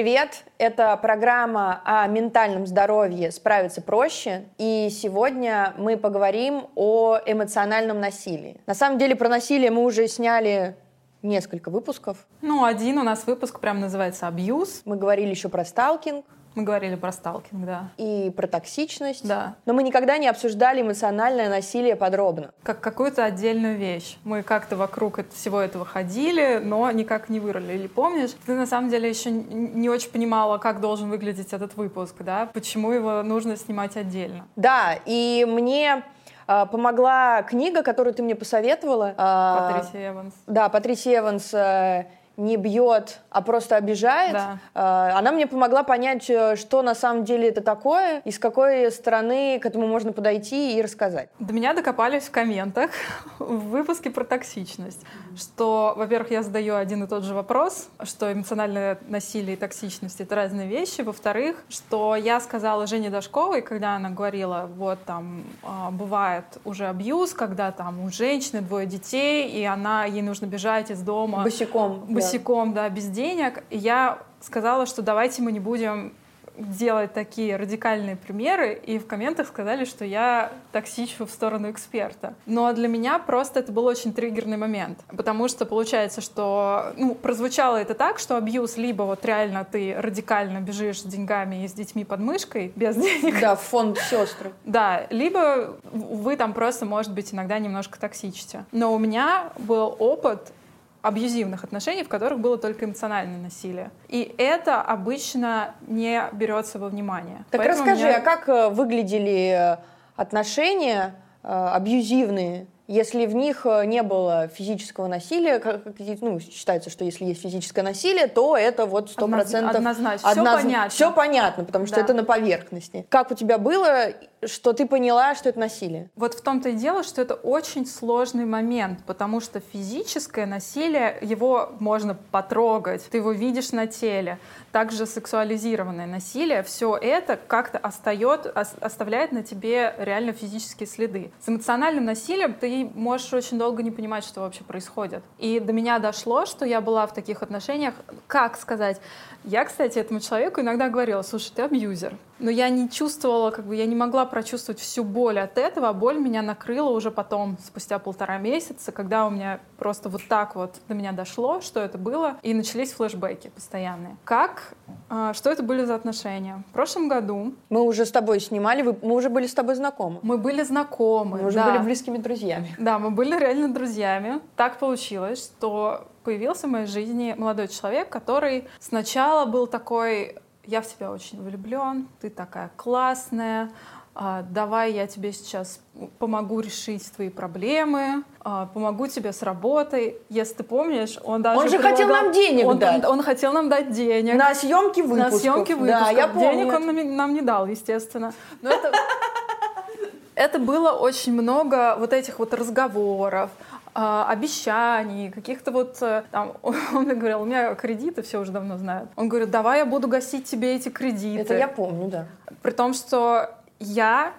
привет! Это программа о ментальном здоровье «Справиться проще». И сегодня мы поговорим о эмоциональном насилии. На самом деле про насилие мы уже сняли несколько выпусков. Ну, один у нас выпуск прям называется «Абьюз». Мы говорили еще про сталкинг. Мы говорили про сталкинг, да. И про токсичность. Да. Но мы никогда не обсуждали эмоциональное насилие подробно. Как какую-то отдельную вещь. Мы как-то вокруг всего этого ходили, но никак не вырвали. Или помнишь, ты на самом деле еще не очень понимала, как должен выглядеть этот выпуск, да? Почему его нужно снимать отдельно. Да, и мне а, помогла книга, которую ты мне посоветовала. А, Патрисия Эванс. Да, Патрисия Эванс э, не бьет, а просто обижает. Да. А, она мне помогла понять, э, что на самом деле это такое, и с какой стороны к этому можно подойти и рассказать. До меня докопались в комментах в выпуске про токсичность, что, во-первых, я задаю один и тот же вопрос, что эмоциональное насилие и токсичность — это разные вещи. Во-вторых, что я сказала Жене Дашковой, когда она говорила, вот там а, бывает уже абьюз, когда там у женщины двое детей, и она, ей нужно бежать из дома. Босиком. Босиком, да, да без денег. И я сказала, что давайте мы не будем делать такие радикальные примеры, и в комментах сказали, что я токсичу в сторону эксперта. Но для меня просто это был очень триггерный момент, потому что получается, что ну, прозвучало это так, что абьюз либо вот реально ты радикально бежишь с деньгами и с детьми под мышкой без денег. Да, в фонд сестры. Да, либо вы там просто, может быть, иногда немножко токсичите. Но у меня был опыт абьюзивных отношений, в которых было только эмоциональное насилие. И это обычно не берется во внимание. Так Поэтому расскажи, меня... а как э, выглядели э, отношения э, абьюзивные если в них э, не было физического насилия, как, ну, считается, что если есть физическое насилие, то это вот сто процентов... Однозначно, одноз... все понятно. Все понятно, потому что да. это на поверхности. Как у тебя было, что ты поняла, что это насилие? Вот в том-то и дело, что это очень сложный момент, потому что физическое насилие, его можно потрогать, ты его видишь на теле также сексуализированное насилие, все это как-то остает, оставляет на тебе реально физические следы. С эмоциональным насилием ты можешь очень долго не понимать, что вообще происходит. И до меня дошло, что я была в таких отношениях, как сказать, я, кстати, этому человеку иногда говорила, слушай, ты абьюзер. Но я не чувствовала, как бы я не могла прочувствовать всю боль от этого, а боль меня накрыла уже потом, спустя полтора месяца, когда у меня просто вот так вот до меня дошло, что это было, и начались флешбеки постоянные. Как, а, что это были за отношения? В прошлом году... Мы уже с тобой снимали, мы уже были с тобой знакомы. Мы были знакомы, Мы уже да. были близкими друзьями. Да, мы были реально друзьями. Так получилось, что появился в моей жизни молодой человек, который сначала был такой, я в тебя очень влюблен, ты такая классная, а, давай я тебе сейчас помогу решить твои проблемы, а, помогу тебе с работой. Если ты помнишь, он даже Он же предлагал... хотел нам денег он, дать. Он, он хотел нам дать денег. На съемки выпусков. На съемки выпусков. Да, я помню. Денег он нам, нам не дал, естественно. Но это... Это было очень много вот этих вот разговоров, обещаний, каких-то вот э, там, он мне говорил, у меня кредиты, все уже давно знают. Он говорит, давай я буду гасить тебе эти кредиты. Это я помню, да. При том, что я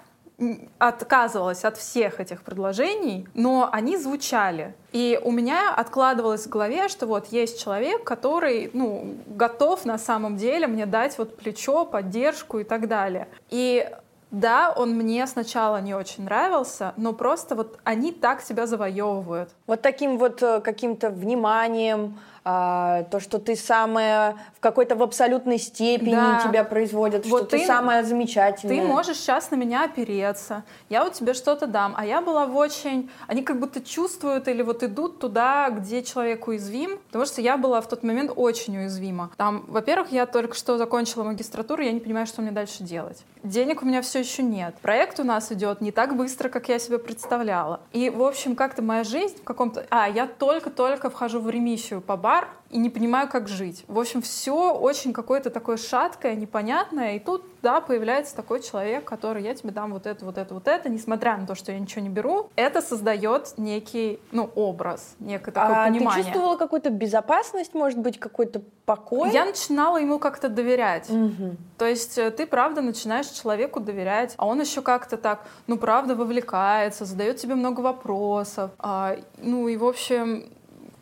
отказывалась от всех этих предложений, но они звучали. И у меня откладывалось в голове, что вот есть человек, который ну, готов на самом деле мне дать вот плечо, поддержку и так далее. И да, он мне сначала не очень нравился, но просто вот они так себя завоевывают. Вот таким вот э, каким-то вниманием, а, то, что ты самая в какой-то в абсолютной степени да. тебя производят, вот что ты, ты самая замечательная. Ты можешь сейчас на меня опереться, я вот тебе что-то дам, а я была в очень... Они как будто чувствуют или вот идут туда, где человек уязвим, потому что я была в тот момент очень уязвима. Там, во-первых, я только что закончила магистратуру, я не понимаю, что мне дальше делать. Денег у меня все еще нет. Проект у нас идет не так быстро, как я себе представляла. И, в общем, как-то моя жизнь в каком-то... А, я только-только вхожу в ремиссию по бар и не понимаю, как жить. В общем, все очень какое-то такое шаткое, непонятное. И тут, да, появляется такой человек, который я тебе дам вот это, вот это, вот это, несмотря на то, что я ничего не беру. Это создает некий, ну, образ, некое такое а понимание. ты чувствовала какую-то безопасность, может быть, какой-то покой? Я начинала ему как-то доверять. Угу. То есть э, ты, правда, начинаешь человеку доверять, а он еще как-то так, ну, правда, вовлекается, задает тебе много вопросов. А, ну, и, в общем,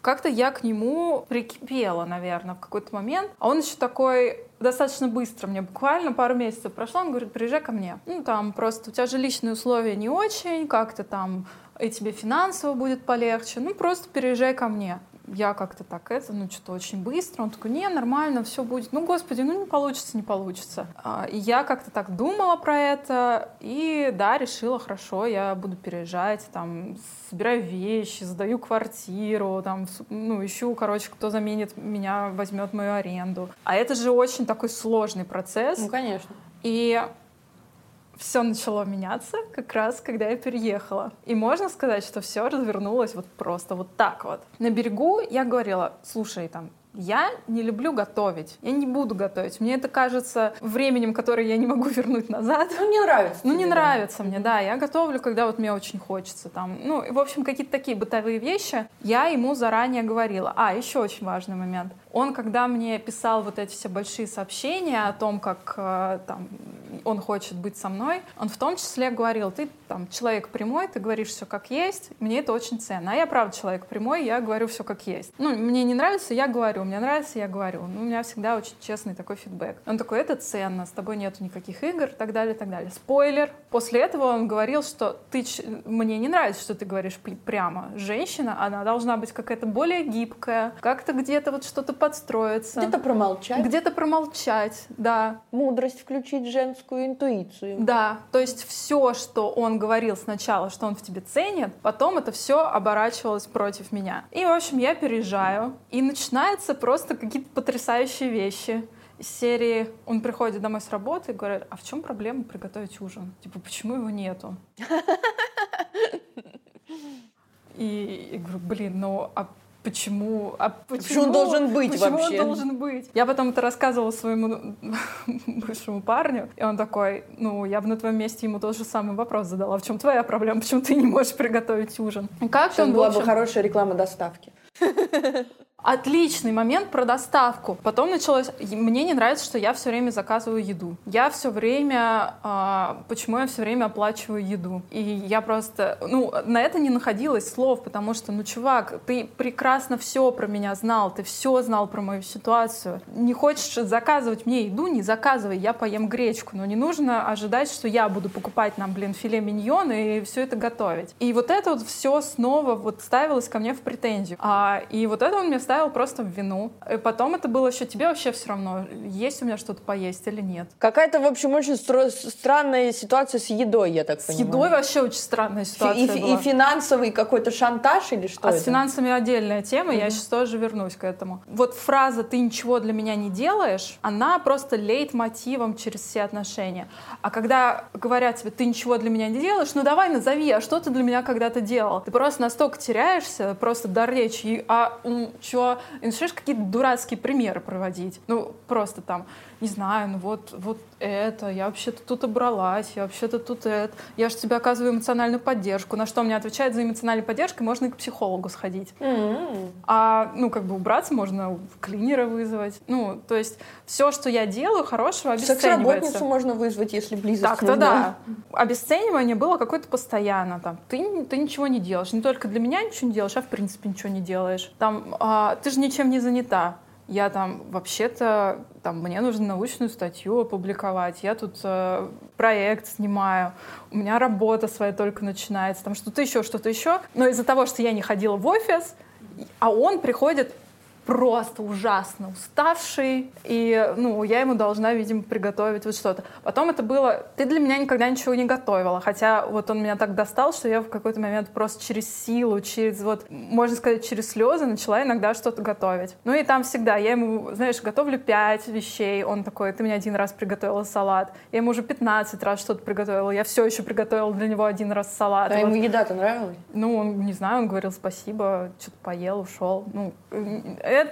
как-то я к нему прикипела, наверное, в какой-то момент. А он еще такой достаточно быстро, мне буквально пару месяцев прошло, он говорит, приезжай ко мне. Ну, там просто у тебя же личные условия не очень, как-то там и тебе финансово будет полегче, ну, просто переезжай ко мне я как-то так это, ну, что-то очень быстро. Он такой, не, нормально, все будет. Ну, господи, ну, не получится, не получится. А, и я как-то так думала про это, и да, решила, хорошо, я буду переезжать, там, собираю вещи, сдаю квартиру, там, ну, ищу, короче, кто заменит меня, возьмет мою аренду. А это же очень такой сложный процесс. Ну, конечно. И все начало меняться как раз, когда я переехала. И можно сказать, что все развернулось вот просто вот так вот. На берегу я говорила, слушай, там, я не люблю готовить. Я не буду готовить. Мне это кажется временем, которое я не могу вернуть назад. Ну, не нравится. Ну, не да. нравится мне, да. Я готовлю, когда вот мне очень хочется. Там, ну, в общем, какие-то такие бытовые вещи. Я ему заранее говорила. А, еще очень важный момент. Он, когда мне писал вот эти все большие сообщения о том, как э, там, он хочет быть со мной, он в том числе говорил, ты там человек прямой, ты говоришь все как есть, мне это очень ценно. А я правда человек прямой, я говорю все как есть. Ну, мне не нравится, я говорю, мне нравится, я говорю. Ну, у меня всегда очень честный такой фидбэк. Он такой, это ценно, с тобой нету никаких игр, и так далее, и так далее. Спойлер. После этого он говорил, что ты, мне не нравится, что ты говоришь прямо. Женщина, она должна быть какая-то более гибкая, как-то где-то вот что-то подстроиться. Где-то промолчать. Где-то промолчать, да. Мудрость включить женскую интуицию. Да, то есть все, что он говорил сначала, что он в тебе ценит, потом это все оборачивалось против меня. И, в общем, я переезжаю, и начинаются просто какие-то потрясающие вещи из серии он приходит домой с работы и говорит, а в чем проблема приготовить ужин? Типа, почему его нету? И я говорю, блин, ну а почему, а почему, почему он должен быть почему вообще? он должен быть? Я потом это рассказывала своему бывшему парню, и он такой, ну, я бы на твоем месте ему тот же самый вопрос задала, в чем твоя проблема, почему ты не можешь приготовить ужин? Как Сейчас была бы хорошая реклама доставки. Отличный момент про доставку. Потом началось... Мне не нравится, что я все время заказываю еду. Я все время... А, почему я все время оплачиваю еду? И я просто... Ну, на это не находилось слов, потому что, ну, чувак, ты прекрасно все про меня знал, ты все знал про мою ситуацию. Не хочешь заказывать мне еду, не заказывай, я поем гречку. Но не нужно ожидать, что я буду покупать нам, блин, филе миньон и все это готовить. И вот это вот все снова вот ставилось ко мне в претензию. А, и вот это он мне ставил просто в вину. И потом это было еще тебе вообще все равно, есть у меня что-то поесть или нет. Какая-то, в общем, очень стро- странная ситуация с едой, я так с понимаю. С едой вообще очень странная ситуация и, была. И финансовый какой-то шантаж или что А это? с финансами отдельная тема, mm-hmm. я сейчас тоже вернусь к этому. Вот фраза «ты ничего для меня не делаешь», она просто леет мотивом через все отношения. А когда говорят тебе «ты ничего для меня не делаешь», ну давай назови, а что ты для меня когда-то делал? Ты просто настолько теряешься, просто дар речи, а что, и начинаешь какие-то дурацкие примеры проводить. Ну, просто там, не знаю, ну вот, вот это, я вообще-то тут убралась, я вообще-то тут это, я же тебе оказываю эмоциональную поддержку. На что мне отвечает за эмоциональной поддержкой, можно и к психологу сходить. Mm-hmm. А, ну, как бы убраться можно клинера вызвать. Ну, то есть все, что я делаю, хорошего обесценивается. Секс-работницу можно вызвать, если близость Так-то да. Обесценивание было какое-то постоянно. Там, ты, ты ничего не делаешь. Не только для меня ничего не делаешь, а в принципе ничего не делаешь. Там, а, ты же ничем не занята я там вообще-то, там, мне нужно научную статью опубликовать, я тут э, проект снимаю, у меня работа своя только начинается, там что-то еще, что-то еще. Но из-за того, что я не ходила в офис, а он приходит просто ужасно уставший, и, ну, я ему должна, видимо, приготовить вот что-то. Потом это было, ты для меня никогда ничего не готовила, хотя вот он меня так достал, что я в какой-то момент просто через силу, через вот, можно сказать, через слезы начала иногда что-то готовить. Ну и там всегда, я ему, знаешь, готовлю пять вещей, он такой, ты мне один раз приготовила салат, я ему уже 15 раз что-то приготовила, я все еще приготовила для него один раз салат. А вот. ему еда-то нравилась? Ну, он, не знаю, он говорил спасибо, что-то поел, ушел. Ну,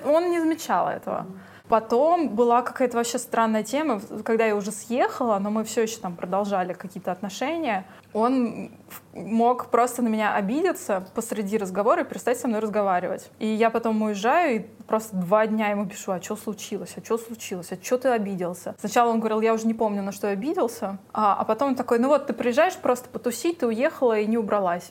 он не замечал этого. Потом была какая-то вообще странная тема, когда я уже съехала, но мы все еще там продолжали какие-то отношения. Он мог просто на меня обидеться посреди разговора и перестать со мной разговаривать. И я потом уезжаю и просто два дня ему пишу, а что случилось, а что случилось, а что ты обиделся? Сначала он говорил, я уже не помню, на что я обиделся, а, а потом он такой, ну вот ты приезжаешь просто потусить, ты уехала и не убралась.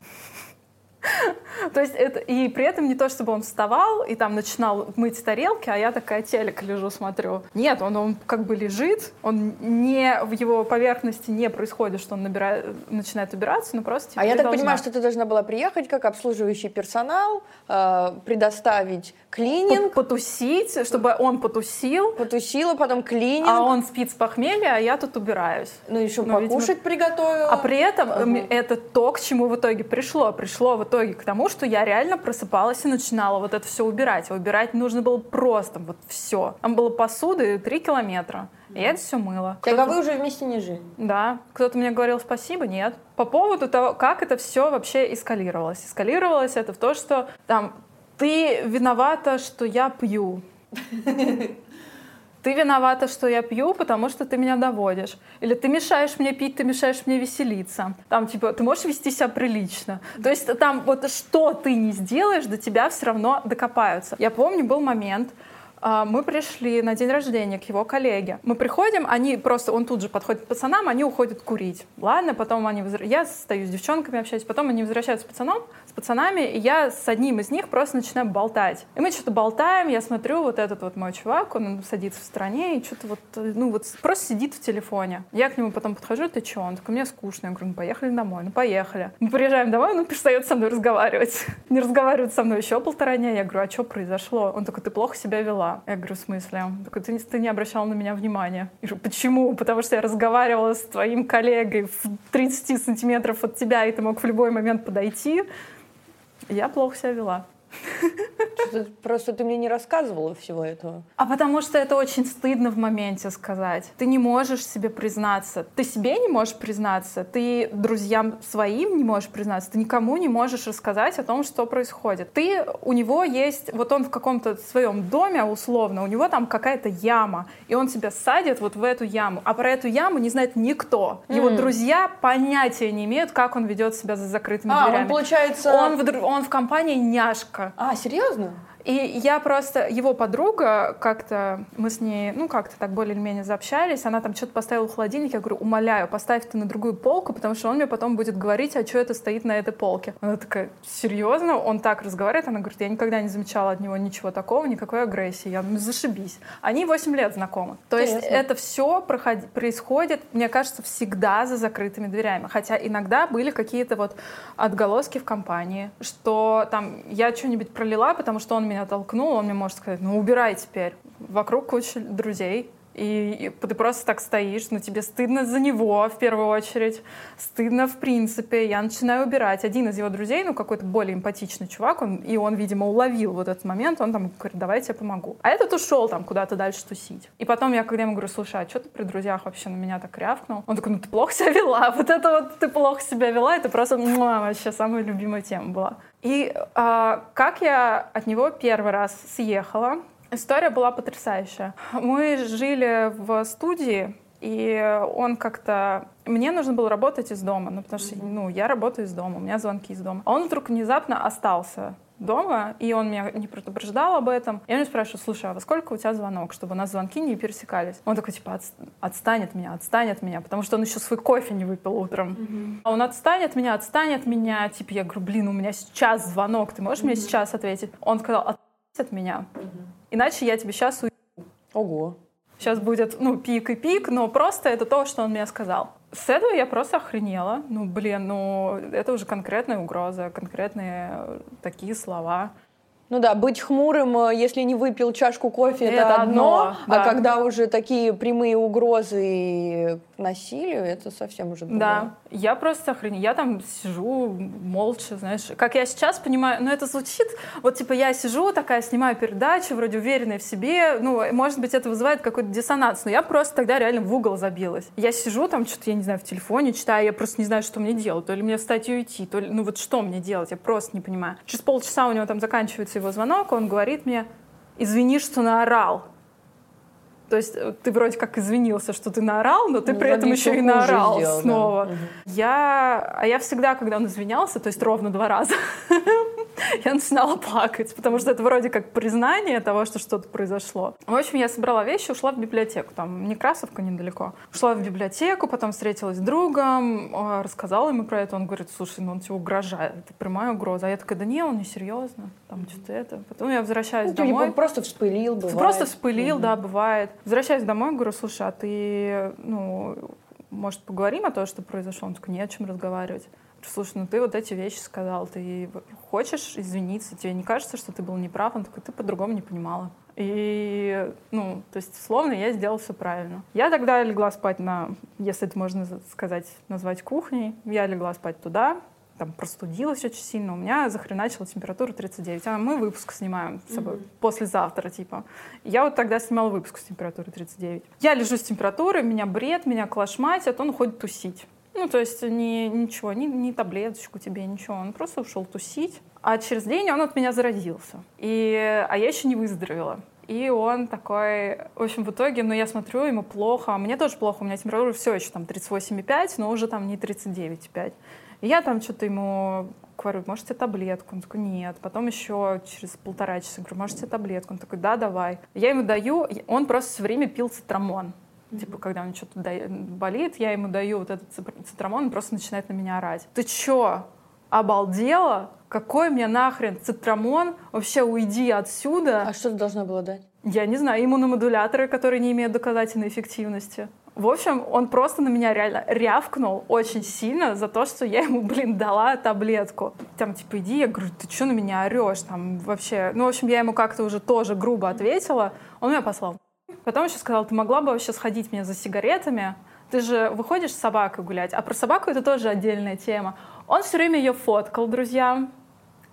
То есть это, и при этом не то, чтобы он вставал и там начинал мыть тарелки, а я такая телек лежу, смотрю. Нет, он, он как бы лежит, он не, в его поверхности не происходит, что он набирает, начинает убираться, но просто А я так должна. понимаю, что ты должна была приехать как обслуживающий персонал, э, предоставить клининг. Потусить, чтобы он потусил. Потусила, потом клининг. А он спит с похмелья, а я тут убираюсь. Ну еще ну, покушать видимо... приготовила. А при этом uh-huh. это то, к чему в итоге пришло. Пришло в итоге к тому, что я реально просыпалась и начинала вот это все убирать. А убирать нужно было просто вот все. Там было посуды 3 километра. И я это все мыла. Так а вы уже вместе не жили? Да. Кто-то мне говорил спасибо, нет. По поводу того, как это все вообще эскалировалось. Эскалировалось это в то, что там ты виновата, что я пью. Ты виновата, что я пью, потому что ты меня доводишь. Или ты мешаешь мне пить, ты мешаешь мне веселиться. Там, типа, ты можешь вести себя прилично. То есть там вот что ты не сделаешь, до тебя все равно докопаются. Я помню, был момент, а, мы пришли на день рождения к его коллеге. Мы приходим, они просто, он тут же подходит к пацанам, они уходят курить. Ладно, потом они, я стою с девчонками общаюсь, потом они возвращаются с пацаном, с пацанами, и я с одним из них просто начинаю болтать. И мы что-то болтаем, я смотрю, вот этот вот мой чувак, он садится в стороне и что-то вот, ну вот просто сидит в телефоне. Я к нему потом подхожу, ты что? Он такой, мне скучно. Я говорю, ну поехали домой, ну поехали. Мы приезжаем домой, он перестает со мной разговаривать. Не разговаривает со мной еще полтора дня. Я говорю, а что произошло? Он такой, ты плохо себя вела. Я говорю, в смысле? Он такой, ты, ты не обращал на меня внимания. Я говорю, почему? Потому что я разговаривала с твоим коллегой в 30 сантиметров от тебя, и ты мог в любой момент подойти. Я плохо себя вела. Просто ты мне не рассказывала всего этого. А потому что это очень стыдно в моменте сказать. Ты не можешь себе признаться. Ты себе не можешь признаться, ты друзьям своим не можешь признаться, ты никому не можешь рассказать о том, что происходит. Ты, у него есть, вот он в каком-то своем доме условно, у него там какая-то яма, и он тебя садит вот в эту яму, а про эту яму не знает никто. Его mm. друзья понятия не имеют, как он ведет себя за закрытыми а, дверями. Он, получается... Он в, он в компании няшка. А, серьезно? И я просто, его подруга, как-то, мы с ней, ну, как-то так более-менее заобщались, она там что-то поставила в холодильник, я говорю, умоляю, поставь ты на другую полку, потому что он мне потом будет говорить, а что это стоит на этой полке. Она такая, серьезно? Он так разговаривает? Она говорит, я никогда не замечала от него ничего такого, никакой агрессии. Я, ну, зашибись. Они 8 лет знакомы. То Интересно. есть это все проходи, происходит, мне кажется, всегда за закрытыми дверями. Хотя иногда были какие-то вот отголоски в компании, что там я что-нибудь пролила, потому что он меня меня толкнул, он мне может сказать, ну убирай теперь. Вокруг куча друзей, и, и ты просто так стоишь, но тебе стыдно за него в первую очередь, стыдно в принципе. Я начинаю убирать. Один из его друзей, ну какой-то более эмпатичный чувак, он, и он, видимо, уловил вот этот момент, он там говорит, давай я тебе помогу. А этот ушел там куда-то дальше тусить. И потом я, когда ему говорю, слушай, а что ты при друзьях вообще на меня так рявкнул? Он такой, ну ты плохо себя вела. Вот это вот ты плохо себя вела, это просто вообще самая любимая тема была. И а, как я от него первый раз съехала, История была потрясающая. Мы жили в студии, и он как-то... Мне нужно было работать из дома, ну, потому что, ну, я работаю из дома, у меня звонки из дома. А он вдруг внезапно остался дома, и он меня не предупреждал об этом. Я меня спрашиваю, слушай, а во сколько у тебя звонок, чтобы у нас звонки не пересекались? Он такой, типа, отстанет меня, отстанет меня, потому что он еще свой кофе не выпил утром. Mm-hmm. А он отстанет меня, отстанет меня. Типа, я говорю, блин, у меня сейчас звонок, ты можешь mm-hmm. мне сейчас ответить? Он сказал, от меня. Mm-hmm. Иначе я тебе сейчас уйду. Ого. Сейчас будет, ну, пик и пик, но просто это то, что он мне сказал. С этого я просто охренела. Ну, блин, ну, это уже конкретная угроза, конкретные такие слова. Ну да, быть хмурым, э, если не выпил чашку кофе, это, это одно, одно а да. а когда уже такие прямые угрозы к насилию, это совсем уже другое. Да, я просто охренела. Я там сижу молча, знаешь, как я сейчас понимаю, ну это звучит, вот типа я сижу такая, снимаю передачу, вроде уверенная в себе, ну, может быть, это вызывает какой-то диссонанс, но я просто тогда реально в угол забилась. Я сижу там, что-то, я не знаю, в телефоне читаю, я просто не знаю, что мне делать, то ли мне встать и уйти, то ли, ну вот что мне делать, я просто не понимаю. Через полчаса у него там заканчивается его звонок, он говорит мне, извини, что наорал. То есть э, ты вроде как извинился, что ты наорал, но ты ну, при этом еще и наорал сделал, снова. Да. Я, а я всегда, когда он извинялся, то есть ровно два раза, я начинала плакать, потому что это вроде как признание того, что что-то произошло. В общем, я собрала вещи, ушла в библиотеку. Там Некрасовка недалеко. Ушла в библиотеку, потом встретилась с другом, а, рассказала ему про это. Он говорит, слушай, ну он тебе угрожает, это прямая угроза. А я такая, да не, он не серьезно, там что-то это. Потом я возвращаюсь ну, домой. просто вспылил, бывает. Просто вспылил, угу. да, бывает. Возвращаюсь домой, говорю, слушай, а ты, ну, может, поговорим о том, что произошло? Он такой, не о чем разговаривать. Слушай, ну ты вот эти вещи сказал, ты хочешь извиниться, тебе не кажется, что ты был неправ? Он такой, ты по-другому не понимала. И, ну, то есть, словно я сделала все правильно. Я тогда легла спать на, если это можно сказать, назвать кухней. Я легла спать туда, там простудилась очень сильно, у меня захреначила температура 39. А мы выпуск снимаем с собой mm-hmm. послезавтра, типа. Я вот тогда снимала выпуск с температурой 39. Я лежу с температурой, меня бред, меня клашматит, он уходит тусить. Ну, то есть ни, ничего, ни, ни таблеточку тебе, ничего. Он просто ушел тусить. А через день он от меня заразился. И, а я еще не выздоровела. И он такой, в общем, в итоге, ну, я смотрю, ему плохо, мне тоже плохо, у меня температура все еще там 38,5, но уже там не 39,5. И я там что-то ему говорю, может, тебе таблетку? Он такой, нет. Потом еще через полтора часа говорю, может, тебе таблетку? Он такой, да, давай. Я ему даю, он просто все время пил цитрамон. Типа, когда он что-то болит, я ему даю вот этот цитрамон, он просто начинает на меня орать. Ты чё, обалдела? Какой мне нахрен цитрамон? Вообще уйди отсюда. А что ты должна была дать? Я не знаю, иммуномодуляторы, которые не имеют доказательной эффективности. В общем, он просто на меня реально рявкнул очень сильно за то, что я ему, блин, дала таблетку. Там, типа, иди, я говорю, ты что на меня орешь? Там вообще... Ну, в общем, я ему как-то уже тоже грубо ответила. Он меня послал. Потом еще сказал, ты могла бы вообще сходить мне за сигаретами? Ты же выходишь с собакой гулять, а про собаку это тоже отдельная тема. Он все время ее фоткал друзьям,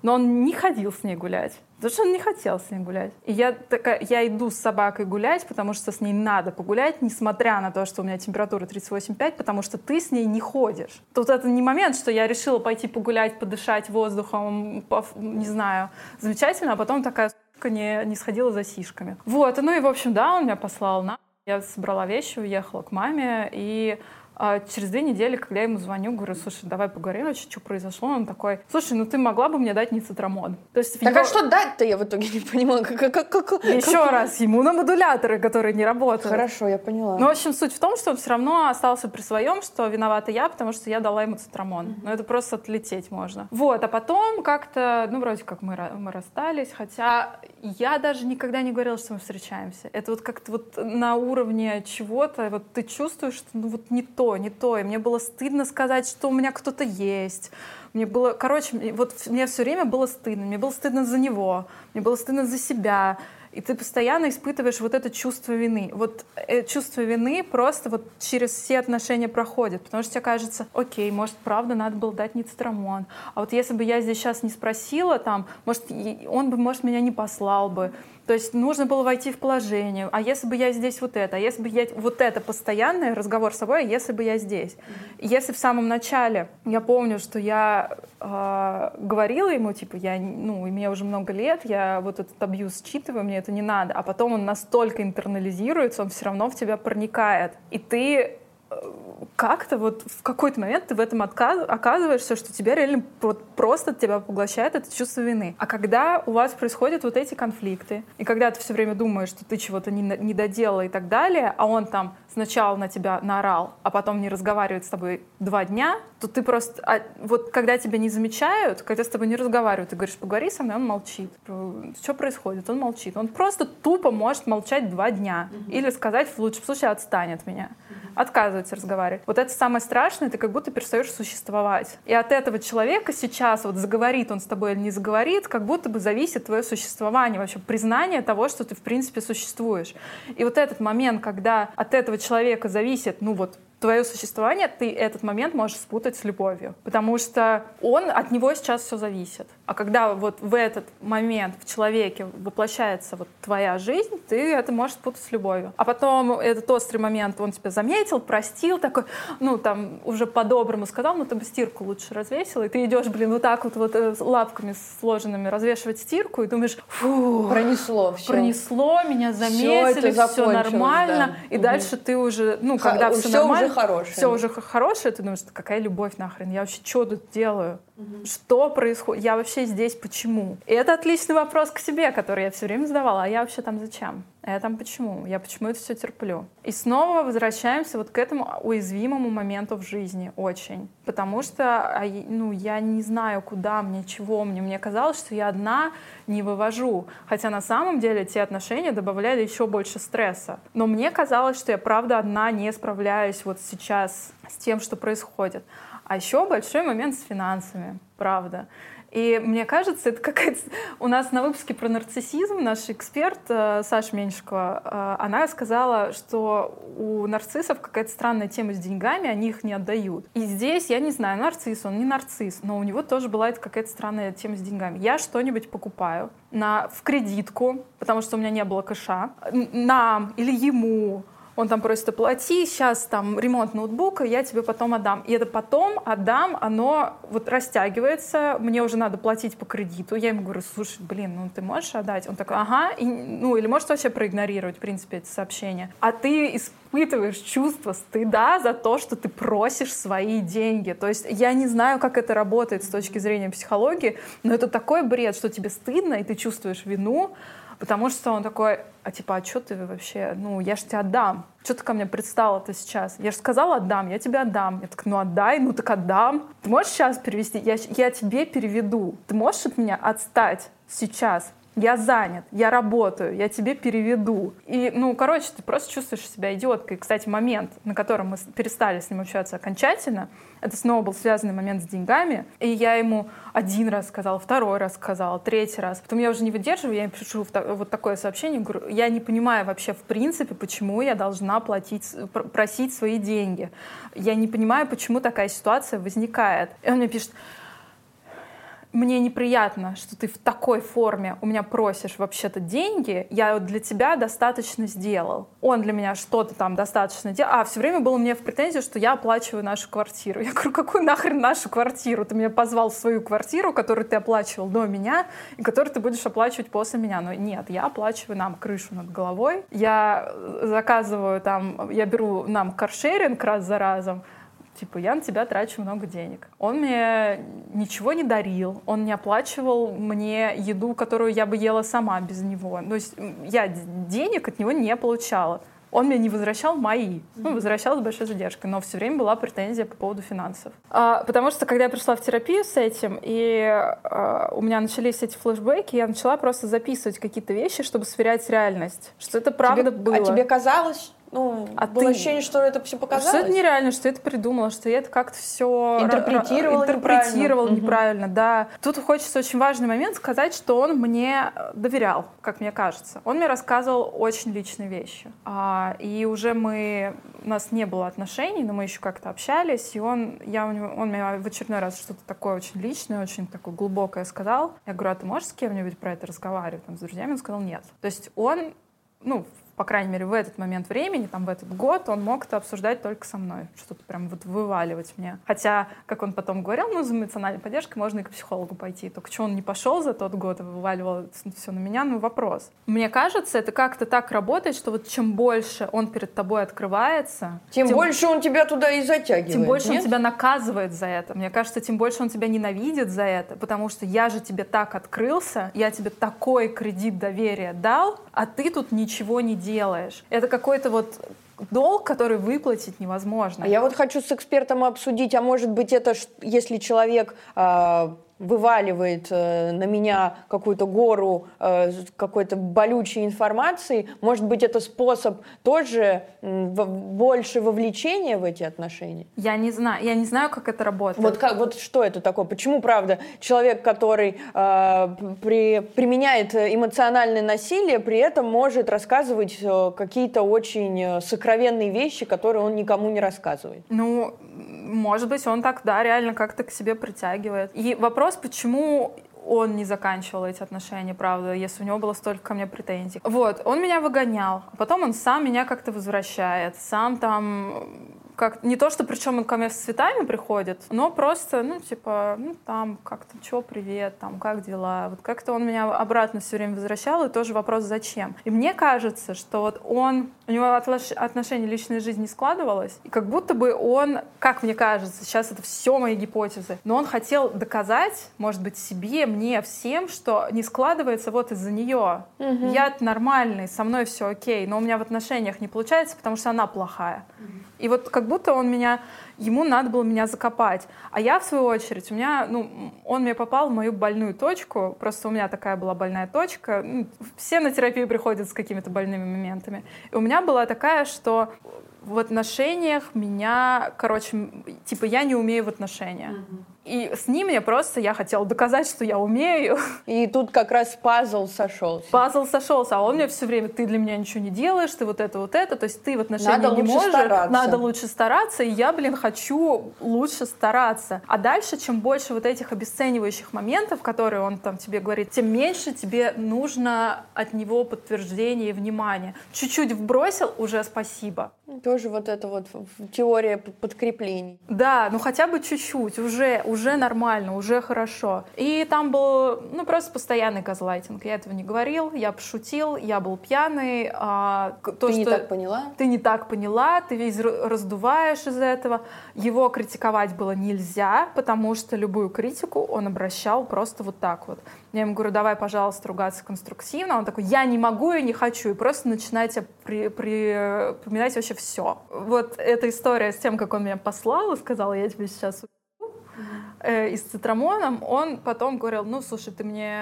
но он не ходил с ней гулять. Потому что он не хотел с ней гулять. И я такая, я иду с собакой гулять, потому что с ней надо погулять, несмотря на то, что у меня температура 38,5, потому что ты с ней не ходишь. Тут это не момент, что я решила пойти погулять, подышать воздухом, не знаю, замечательно, а потом такая не, не сходила за сишками. Вот, ну и, в общем, да, он меня послал на... Я собрала вещи, уехала к маме, и а через две недели, когда я ему звоню, говорю, слушай, давай поговорим, вообще, что произошло, он такой, слушай, ну ты могла бы мне дать ницетрамон. То есть так него... а что дать-то, я в итоге не понимала. Как, как, как, Еще как... раз, ему на модуляторы, которые не работают. Хорошо, я поняла. Ну, в общем, суть в том, что он все равно остался при своем, что виновата я, потому что я дала ему цитрамон. Mm-hmm. Ну, это просто отлететь можно. Вот, а потом как-то, ну, вроде как мы, мы расстались, хотя я даже никогда не говорила, что мы встречаемся. Это вот как-то вот на уровне чего-то, вот ты чувствуешь, что ну вот не то, то, не то. И мне было стыдно сказать, что у меня кто-то есть. Мне было, короче, вот мне все время было стыдно. Мне было стыдно за него, мне было стыдно за себя. И ты постоянно испытываешь вот это чувство вины. Вот э, чувство вины просто вот через все отношения проходит. Потому что тебе кажется, окей, может, правда, надо было дать ницетрамон. А вот если бы я здесь сейчас не спросила, там, может, он бы, может, меня не послал бы. То есть нужно было войти в положение. А если бы я здесь вот это, а если бы я вот это постоянный разговор с собой, а если бы я здесь. Mm-hmm. Если в самом начале я помню, что я э, говорила ему, типа, я, ну, мне уже много лет, я вот этот абьюз считываю, мне это не надо, а потом он настолько интернализируется, он все равно в тебя проникает. И ты как-то вот в какой-то момент ты в этом отказ, оказываешься, что тебя реально просто тебя поглощает это чувство вины. А когда у вас происходят вот эти конфликты, и когда ты все время думаешь, что ты чего-то не, не доделала и так далее, а он там сначала на тебя наорал, а потом не разговаривает с тобой два дня, то ты просто... А, вот когда тебя не замечают, когда с тобой не разговаривают, ты говоришь, поговори со мной, он молчит. Что происходит? Он молчит. Он просто тупо может молчать два дня. Mm-hmm. Или сказать, в лучшем случае, отстань от меня. Mm-hmm. Отказывается разговаривать. Вот это самое страшное, ты как будто перестаешь существовать. И от этого человека сейчас вот заговорит он с тобой или не заговорит, как будто бы зависит твое существование, вообще признание того, что ты в принципе существуешь. И вот этот момент, когда от этого человека зависит, ну вот, твое существование, ты этот момент можешь спутать с любовью. Потому что он, от него сейчас все зависит. А когда вот в этот момент в человеке воплощается вот твоя жизнь, ты это можешь спутать с любовью. А потом этот острый момент он тебя заметил, простил, такой, ну там уже по-доброму сказал, ну ты бы стирку лучше развесила, и ты идешь, блин, вот так вот, вот э, лапками сложенными развешивать стирку, и думаешь, фу, пронесло все. Пронесло, меня заметили, все, все нормально, да. и угу. дальше ты уже, ну, когда все, все нормально, хорошее. Все уже хорошее, ты думаешь, какая любовь нахрен, я вообще что тут делаю? Угу. Что происходит? Я вообще здесь почему? И это отличный вопрос к себе, который я все время задавала. А я вообще там зачем? А я там почему? Я почему это все терплю? И снова возвращаемся вот к этому уязвимому моменту в жизни очень. Потому что а, ну, я не знаю, куда мне, чего мне. Мне казалось, что я одна не вывожу. Хотя на самом деле те отношения добавляли еще больше стресса. Но мне казалось, что я правда одна не справляюсь вот сейчас с тем, что происходит. А еще большой момент с финансами, правда. И мне кажется, это какая-то... У нас на выпуске про нарциссизм наш эксперт э, Саша Меньшикова, э, она сказала, что у нарциссов какая-то странная тема с деньгами, они их не отдают. И здесь, я не знаю, нарцисс, он не нарцисс, но у него тоже была какая-то странная тема с деньгами. Я что-нибудь покупаю на, в кредитку, потому что у меня не было кэша, нам или ему, он там просит оплати, сейчас там ремонт ноутбука, я тебе потом отдам. И это потом отдам, оно вот растягивается, мне уже надо платить по кредиту. Я ему говорю, слушай, блин, ну ты можешь отдать? Он такой, ага, и, ну или можешь вообще проигнорировать, в принципе, эти сообщения. А ты испытываешь чувство стыда за то, что ты просишь свои деньги. То есть я не знаю, как это работает с точки зрения психологии, но это такой бред, что тебе стыдно, и ты чувствуешь вину, Потому что он такой, а типа, а что ты вообще, ну, я же тебе отдам. Что ты ко мне предстала-то сейчас? Я же сказала отдам, я тебе отдам. Я так, ну отдай, ну так отдам. Ты можешь сейчас перевести? Я, я тебе переведу. Ты можешь от меня отстать сейчас? Я занят, я работаю, я тебе переведу. И, ну, короче, ты просто чувствуешь себя идиоткой. Кстати, момент, на котором мы перестали с ним общаться окончательно, это снова был связанный момент с деньгами. И я ему один раз сказала, второй раз сказала, третий раз. Потом я уже не выдерживаю, я ему пишу вот такое сообщение, говорю, я не понимаю вообще в принципе, почему я должна платить, просить свои деньги. Я не понимаю, почему такая ситуация возникает. И он мне пишет, мне неприятно, что ты в такой форме у меня просишь вообще-то деньги, я для тебя достаточно сделал. Он для меня что-то там достаточно делал. А, все время было мне в претензии, что я оплачиваю нашу квартиру. Я говорю, какую нахрен нашу квартиру? Ты меня позвал в свою квартиру, которую ты оплачивал до меня, и которую ты будешь оплачивать после меня. Но нет, я оплачиваю нам крышу над головой. Я заказываю там, я беру нам каршеринг раз за разом, Типа, я на тебя трачу много денег. Он мне ничего не дарил, он не оплачивал мне еду, которую я бы ела сама без него. То есть я денег от него не получала. Он мне не возвращал мои, ну, возвращал с большой задержкой, но все время была претензия по поводу финансов. А, потому что, когда я пришла в терапию с этим, и а, у меня начались эти флешбеки, я начала просто записывать какие-то вещи, чтобы сверять реальность, что это правда тебе, было. А тебе казалось, ну, а было ты... ощущение, что это все показалось. Что это нереально, что это придумала, что я это как-то все интерпретировала, интерпретировала неправильно. неправильно, да. Тут хочется очень важный момент сказать, что он мне доверял, как мне кажется. Он мне рассказывал очень личные вещи. А, и уже мы... У нас не было отношений, но мы еще как-то общались, и он, я у него, он мне в очередной раз что-то такое очень личное, очень такое глубокое сказал. Я говорю, а ты можешь с кем-нибудь про это разговаривать, там, с друзьями? Он сказал, нет. То есть он ну, по крайней мере, в этот момент времени, там, в этот год, он мог это обсуждать только со мной, что-то прям вот вываливать мне. Хотя, как он потом говорил, ну, за эмоциональной поддержкой можно и к психологу пойти. Только что он не пошел за тот год и вываливал все на меня, ну, вопрос. Мне кажется, это как-то так работает, что вот чем больше он перед тобой открывается... Тем, тем больше он тебя туда и затягивает, Тем больше нет? он тебя наказывает за это. Мне кажется, тем больше он тебя ненавидит за это, потому что я же тебе так открылся, я тебе такой кредит доверия дал, а ты тут ничего не делаешь. Это какой-то вот долг, который выплатить невозможно. А я вот хочу с экспертом обсудить, а может быть это, если человек э, вываливает э, на меня какую-то гору э, какой-то болючей информации, может быть, это способ тоже э, в, больше вовлечения в эти отношения? Я не знаю, я не знаю, как это работает. Вот, как, вот что это такое? Почему, правда, человек, который э, при, применяет эмоциональное насилие, при этом может рассказывать э, какие-то очень э, сокровенные вещи, которые он никому не рассказывает? Ну, может быть, он так, да, реально как-то к себе притягивает. И вопрос, почему он не заканчивал эти отношения, правда, если у него было столько ко мне претензий. Вот, он меня выгонял, а потом он сам меня как-то возвращает, сам там как не то, что причем он ко мне с цветами приходит, но просто, ну, типа, ну, там, как-то, чего, привет, там, как дела? Вот как-то он меня обратно все время возвращал, и тоже вопрос, зачем? И мне кажется, что вот он, у него отношение личной жизни не складывалось, и как будто бы он, как мне кажется, сейчас это все мои гипотезы, но он хотел доказать, может быть, себе, мне, всем, что не складывается вот из-за нее. Угу. Я нормальный, со мной все окей, но у меня в отношениях не получается, потому что она плохая. Угу. И вот как будто он меня, ему надо было меня закопать. А я, в свою очередь, у меня, ну, он мне попал в мою больную точку, просто у меня такая была больная точка. Ну, все на терапию приходят с какими-то больными моментами. И у меня была такая, что в отношениях меня, короче, типа я не умею в отношениях. Mm-hmm. И с ним я просто, я хотела доказать, что я умею. И тут как раз пазл сошелся. Пазл сошелся, а он мне все время, ты для меня ничего не делаешь, ты вот это, вот это, то есть ты в отношениях надо не можешь. Стараться. Надо лучше стараться, и я, блин, хочу лучше стараться. А дальше, чем больше вот этих обесценивающих моментов, которые он там тебе говорит, тем меньше тебе нужно от него подтверждения и внимания. Чуть-чуть вбросил, уже спасибо. Тоже вот это вот теория подкреплений. Да, ну хотя бы чуть-чуть, уже, уже нормально, уже хорошо. И там был, ну, просто постоянный газлайтинг. Я этого не говорил, я пошутил, я был пьяный. А, то, ты что не так поняла? Ты не так поняла, ты весь раздуваешь из этого. Его критиковать было нельзя, потому что любую критику он обращал просто вот так вот. Я ему говорю, давай, пожалуйста, ругаться конструктивно. Он такой, я не могу и не хочу. И просто начинаете при, при, припоминать вообще все. Вот эта история с тем, как он меня послал и сказал, я тебе сейчас э, и с цитрамоном, он потом говорил, ну, слушай, ты мне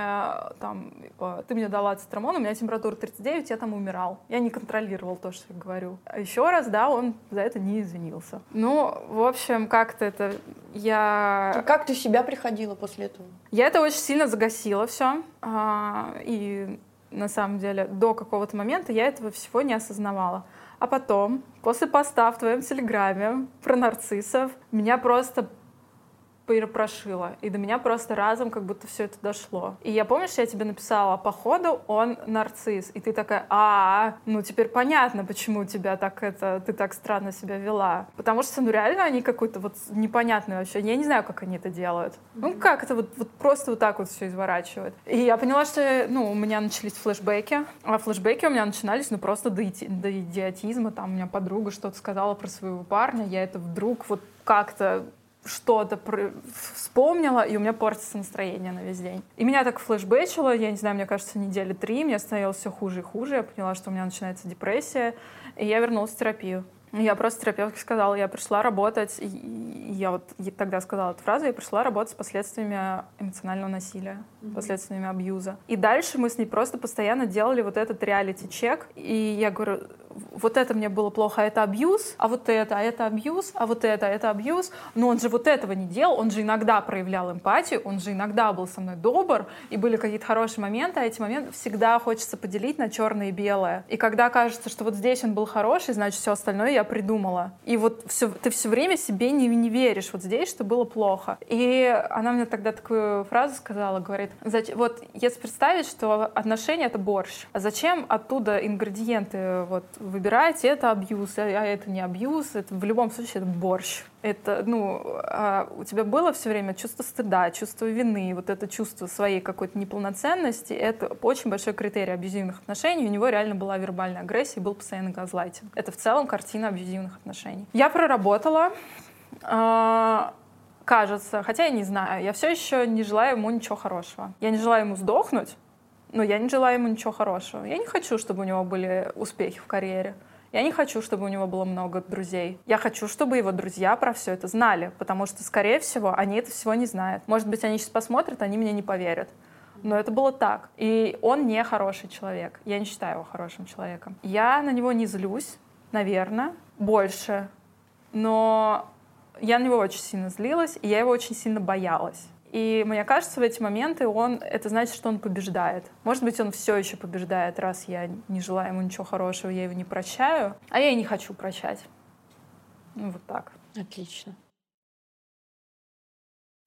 там, типа, ты мне дала цитрамон, у меня температура 39, я там умирал. Я не контролировал то, что я говорю. А еще раз, да, он за это не извинился. Ну, в общем, как-то это я... А как ты себя приходила после этого? Я это очень сильно загасила все. А, и на самом деле до какого-то момента я этого всего не осознавала. А потом, после поста в твоем телеграме про нарциссов, меня просто прошила. И до меня просто разом как будто все это дошло. И я помню, что я тебе написала, походу он нарцисс. И ты такая, а, ну теперь понятно, почему тебя так это, ты так странно себя вела. Потому что, ну реально они какой-то вот непонятный вообще. Я не знаю, как они это делают. Ну как это вот, вот просто вот так вот все изворачивают. И я поняла, что, ну, у меня начались флешбеки. А флешбеки у меня начинались, ну просто до, до идиотизма. Там у меня подруга что-то сказала про своего парня. Я это вдруг вот как-то что-то вспомнила, и у меня портится настроение на весь день. И меня так флешбэчило, я не знаю, мне кажется, недели три, мне становилось все хуже и хуже, я поняла, что у меня начинается депрессия, и я вернулась в терапию. Я просто терапевтке сказала, я пришла работать, и я вот тогда сказала эту фразу, я пришла работать с последствиями эмоционального насилия, mm-hmm. последствиями абьюза. И дальше мы с ней просто постоянно делали вот этот реалити-чек, и я говорю, вот это мне было плохо, а это абьюз, а вот это, а это абьюз, а вот это, а это абьюз. Но он же вот этого не делал, он же иногда проявлял эмпатию, он же иногда был со мной добр, и были какие-то хорошие моменты, а эти моменты всегда хочется поделить на черное и белое. И когда кажется, что вот здесь он был хороший, значит, все остальное я придумала. И вот все, ты все время себе не, не веришь вот здесь, что было плохо. И она мне тогда такую фразу сказала, говорит, вот если представить, что отношения — это борщ, а зачем оттуда ингредиенты вот выбирать, это абьюз, а, а это не абьюз, это в любом случае это борщ. Это, ну, а у тебя было все время чувство стыда, чувство вины, вот это чувство своей какой-то неполноценности, это очень большой критерий абьюзивных отношений. У него реально была вербальная агрессия, был постоянный газлайтинг. Это в целом картина абьюзивных отношений. Я проработала, э, кажется, хотя я не знаю, я все еще не желаю ему ничего хорошего. Я не желаю ему сдохнуть, но я не желаю ему ничего хорошего. Я не хочу, чтобы у него были успехи в карьере. Я не хочу, чтобы у него было много друзей. Я хочу, чтобы его друзья про все это знали, потому что, скорее всего, они это всего не знают. Может быть, они сейчас посмотрят, они мне не поверят. Но это было так. И он не хороший человек. Я не считаю его хорошим человеком. Я на него не злюсь, наверное, больше. Но я на него очень сильно злилась, и я его очень сильно боялась. И мне кажется, в эти моменты он, это значит, что он побеждает. Может быть, он все еще побеждает, раз я не желаю ему ничего хорошего, я его не прощаю, а я и не хочу прощать. Ну, вот так. Отлично.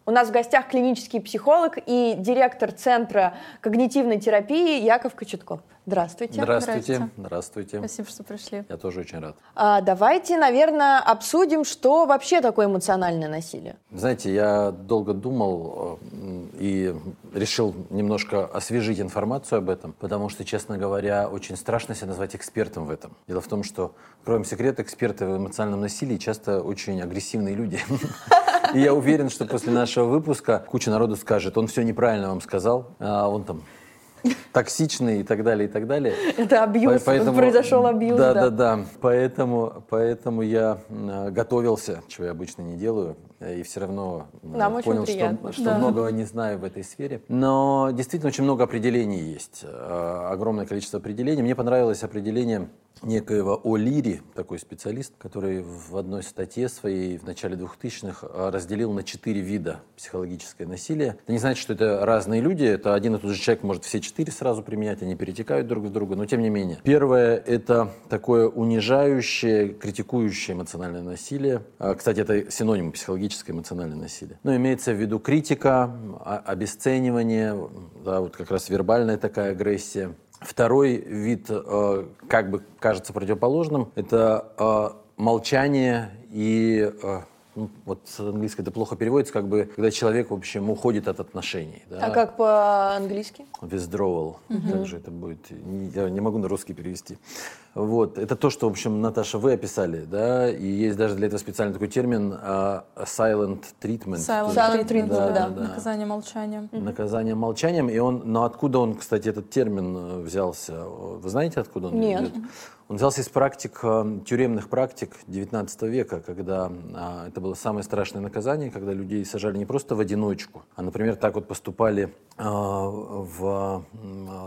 У нас в гостях клинический психолог и директор Центра когнитивной терапии Яков Кочетков. Здравствуйте. Здравствуйте. Здравствуйте. Спасибо, что пришли. Я тоже очень рад. А, давайте, наверное, обсудим, что вообще такое эмоциональное насилие. Знаете, я долго думал э, и решил немножко освежить информацию об этом, потому что, честно говоря, очень страшно себя назвать экспертом в этом. Дело в том, что, кроем секрет, эксперты в эмоциональном насилии часто очень агрессивные люди. И я уверен, что после нашего выпуска куча народу скажет, он все неправильно вам сказал, а он там токсичный и так далее, и так далее. Это абьюз, поэтому, произошел абьюз, да. Да, да, да. Поэтому, поэтому я готовился, чего я обычно не делаю, и все равно Нам понял, что, что да. многого не знаю в этой сфере. Но действительно очень много определений есть, огромное количество определений. Мне понравилось определение некоего О'Лири, такой специалист, который в одной статье своей в начале 2000-х а, разделил на четыре вида психологическое насилие. Это не значит, что это разные люди, это один и тот же человек может все четыре сразу применять, они перетекают друг в друга, но тем не менее. Первое — это такое унижающее, критикующее эмоциональное насилие. А, кстати, это синоним психологическое эмоциональное насилие. Но имеется в виду критика, обесценивание, да, вот как раз вербальная такая агрессия, Второй вид, э, как бы кажется противоположным, это э, молчание и э, ну, вот с английского это плохо переводится, как бы, когда человек, в общем, уходит от отношений. Да? А как по-английски? Withdrawal. Угу. Также это будет. Я не могу на русский перевести. Вот. Это то, что, в общем, Наташа, вы описали, да, и есть даже для этого специальный такой термин uh, silent treatment. Silent, silent treatment, да, да, да. Наказание молчанием. Наказание молчанием. И он, но откуда он, кстати, этот термин э, взялся? Вы знаете, откуда он Нет. идет? Он взялся из практик, э, тюремных практик XIX века, когда а, это было самое страшное наказание, когда людей сажали не просто в одиночку, а, например, так вот поступали а, в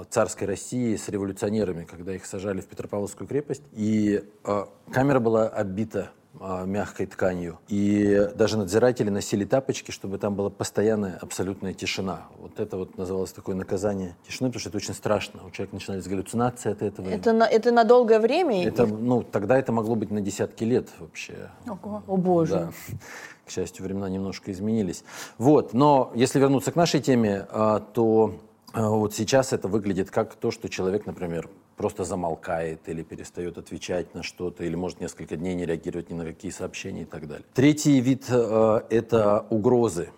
царской России с революционерами, когда их сажали в Петропавловскую крепость, и а, камера была оббита а, мягкой тканью. И даже надзиратели носили тапочки, чтобы там была постоянная абсолютная тишина. Вот это вот называлось такое наказание тишины, потому что это очень страшно. У человека начинались галлюцинации от этого. Это на, это на долгое время? Это, ну, тогда это могло быть на десятки лет вообще. Ого. О боже. Да. К счастью, времена немножко изменились. Вот, но если вернуться к нашей теме, а, то а, вот сейчас это выглядит как то, что человек, например, просто замолкает или перестает отвечать на что-то, или может несколько дней не реагировать ни на какие сообщения и так далее. Третий вид э, — это угрозы.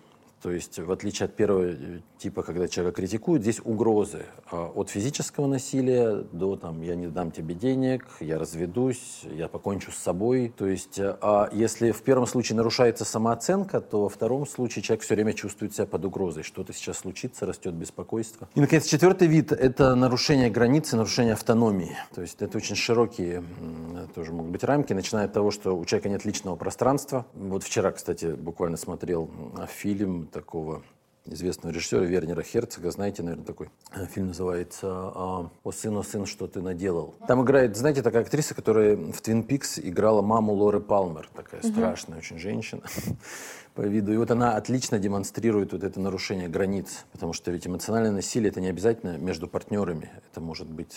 То есть, в отличие от первого э, типа, когда человека критикуют, здесь угрозы. А, от физического насилия до, там, я не дам тебе денег, я разведусь, я покончу с собой. То есть, а если в первом случае нарушается самооценка, то во втором случае человек все время чувствует себя под угрозой. Что-то сейчас случится, растет беспокойство. И, наконец, четвертый вид — это нарушение границы, нарушение автономии. То есть, это очень широкие тоже могут быть рамки, начиная от того, что у человека нет личного пространства. Вот вчера, кстати, буквально смотрел фильм такого известного режиссера Вернера Херцога. Знаете, наверное, такой э, фильм называется а, «О сын, о сын, что ты наделал». Там играет, знаете, такая актриса, которая в «Твин Пикс» играла маму Лоры Палмер. Такая угу. страшная очень женщина по виду. И вот она отлично демонстрирует вот это нарушение границ. Потому что ведь эмоциональное насилие – это не обязательно между партнерами. Это может быть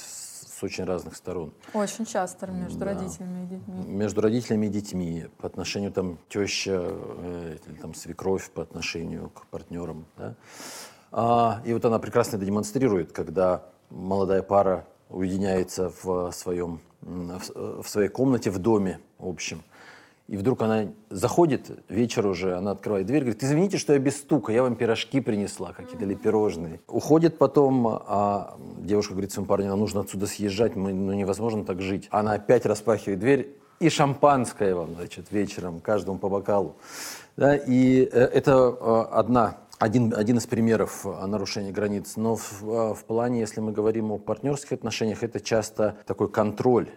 очень разных сторон. Очень часто между да. родителями и детьми. Между родителями и детьми, по отношению там теща э, или там свекровь по отношению к партнерам. Да? А, и вот она прекрасно это демонстрирует, когда молодая пара уединяется в, своем, в своей комнате в доме общем и вдруг она заходит, вечер уже, она открывает дверь, говорит, извините, что я без стука, я вам пирожки принесла какие-то или пирожные. Уходит потом, а девушка говорит своему парню, нам нужно отсюда съезжать, мы, ну невозможно так жить. Она опять распахивает дверь, и шампанское вам, значит, вечером, каждому по бокалу. Да, и э, это э, одна один, один из примеров нарушения границ. Но в, э, в плане, если мы говорим о партнерских отношениях, это часто такой контроль.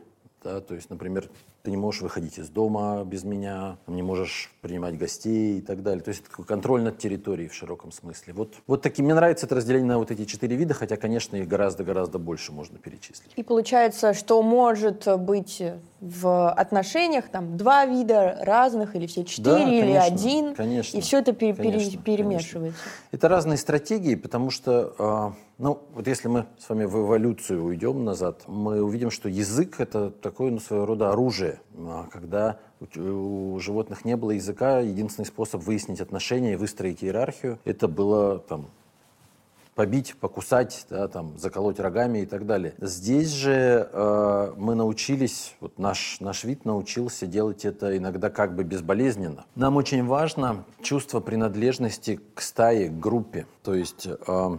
Да? То есть, например, ты не можешь выходить из дома без меня, не можешь принимать гостей и так далее. То есть это контроль над территорией в широком смысле. Вот, вот такие, мне нравится это разделение на вот эти четыре вида, хотя, конечно, их гораздо-гораздо больше можно перечислить. И получается, что может быть в отношениях там два вида разных, или все четыре, да, или один, конечно, и все это пере- конечно, перемешивается. Конечно. Это разные стратегии, потому что, э, ну, вот если мы с вами в эволюцию уйдем назад, мы увидим, что язык — это такое, ну, своего рода оружие оружие. А когда у животных не было языка, единственный способ выяснить отношения и выстроить иерархию, это было там, побить, покусать, да, там, заколоть рогами и так далее. Здесь же э, мы научились, вот наш, наш вид научился делать это иногда как бы безболезненно. Нам очень важно чувство принадлежности к стае, к группе. То есть, э,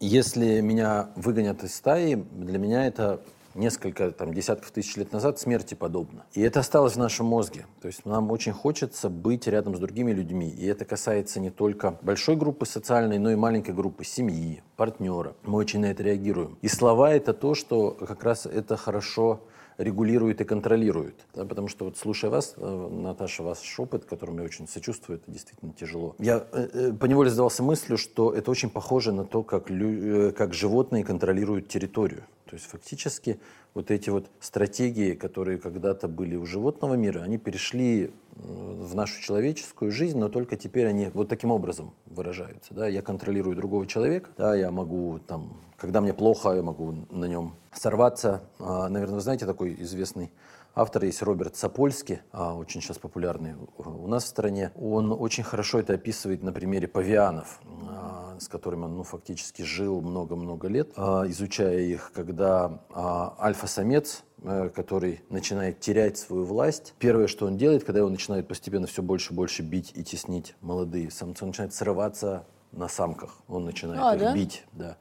если меня выгонят из стаи, для меня это несколько там, десятков тысяч лет назад смерти подобно. И это осталось в нашем мозге. То есть нам очень хочется быть рядом с другими людьми. И это касается не только большой группы социальной, но и маленькой группы семьи, партнера. Мы очень на это реагируем. И слова — это то, что как раз это хорошо регулирует и контролирует. Да, потому что вот слушая вас, э, Наташа, ваш опыт, которому я очень сочувствую, это действительно тяжело. Я э, э поневоле задался мыслью, что это очень похоже на то, как, лю, э, как животные контролируют территорию. То есть фактически вот эти вот стратегии, которые когда-то были у животного мира, они перешли в нашу человеческую жизнь, но только теперь они вот таким образом выражаются. Да? Я контролирую другого человека, да, я могу там, когда мне плохо, я могу на нем сорваться. А, наверное, вы знаете такой известный автор есть Роберт Сапольский, а, очень сейчас популярный у нас в стране. Он очень хорошо это описывает на примере павианов, а, с которыми он ну, фактически жил много-много лет, а, изучая их, когда альфа-самец э, который начинает терять свою власть. Первое, что он делает, когда его начинают постепенно все больше и больше бить и теснить молодые самцы, он начинает срываться на самках. Он начинает а, их да? бить. Да.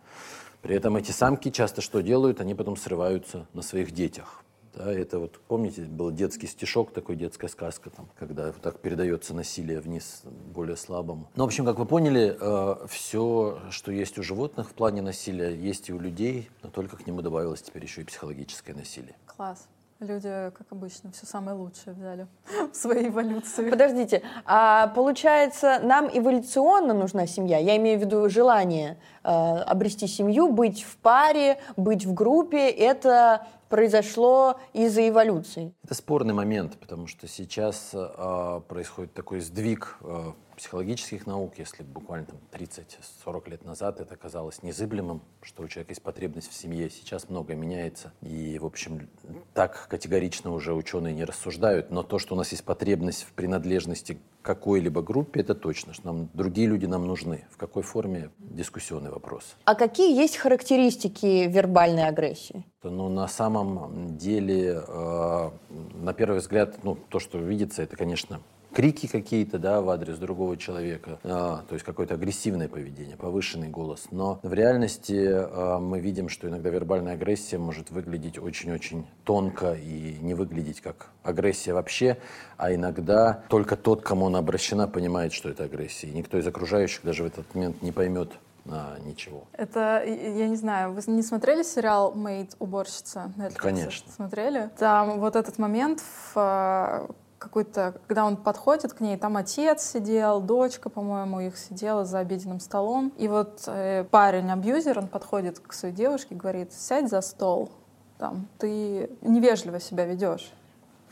При этом эти самки часто что делают? Они потом срываются на своих детях. Да, это вот, помните, был детский стишок, такой детская сказка, там, когда вот так передается насилие вниз более слабому. Ну, в общем, как вы поняли, э, все, что есть у животных в плане насилия, есть и у людей, но только к нему добавилось теперь еще и психологическое насилие. Класс. Люди, как обычно, все самое лучшее взяли в своей эволюции. Подождите, а получается, нам эволюционно нужна семья? Я имею в виду желание э, обрести семью, быть в паре, быть в группе. Это произошло из-за эволюции? Это спорный момент, потому что сейчас э, происходит такой сдвиг э, психологических наук, если буквально там 30-40 лет назад это казалось незыблемым, что у человека есть потребность в семье. Сейчас многое меняется, и, в общем, так категорично уже ученые не рассуждают, но то, что у нас есть потребность в принадлежности к какой-либо группе, это точно, что нам другие люди нам нужны. В какой форме – дискуссионный вопрос. А какие есть характеристики вербальной агрессии? Ну, на самом деле, э, на первый взгляд, ну, то, что видится, это, конечно, крики какие-то, да, в адрес другого человека, а, то есть какое-то агрессивное поведение, повышенный голос. Но в реальности а, мы видим, что иногда вербальная агрессия может выглядеть очень-очень тонко и не выглядеть как агрессия вообще, а иногда только тот, кому она обращена, понимает, что это агрессия. И никто из окружающих даже в этот момент не поймет, а, ничего. Это, я не знаю, вы не смотрели сериал «Мейд. Уборщица» Netflix? Конечно. Смотрели? Там вот этот момент в какой-то, когда он подходит к ней, там отец сидел, дочка, по-моему, их сидела за обеденным столом. И вот э, парень-абьюзер, он подходит к своей девушке и говорит, сядь за стол, там, ты невежливо себя ведешь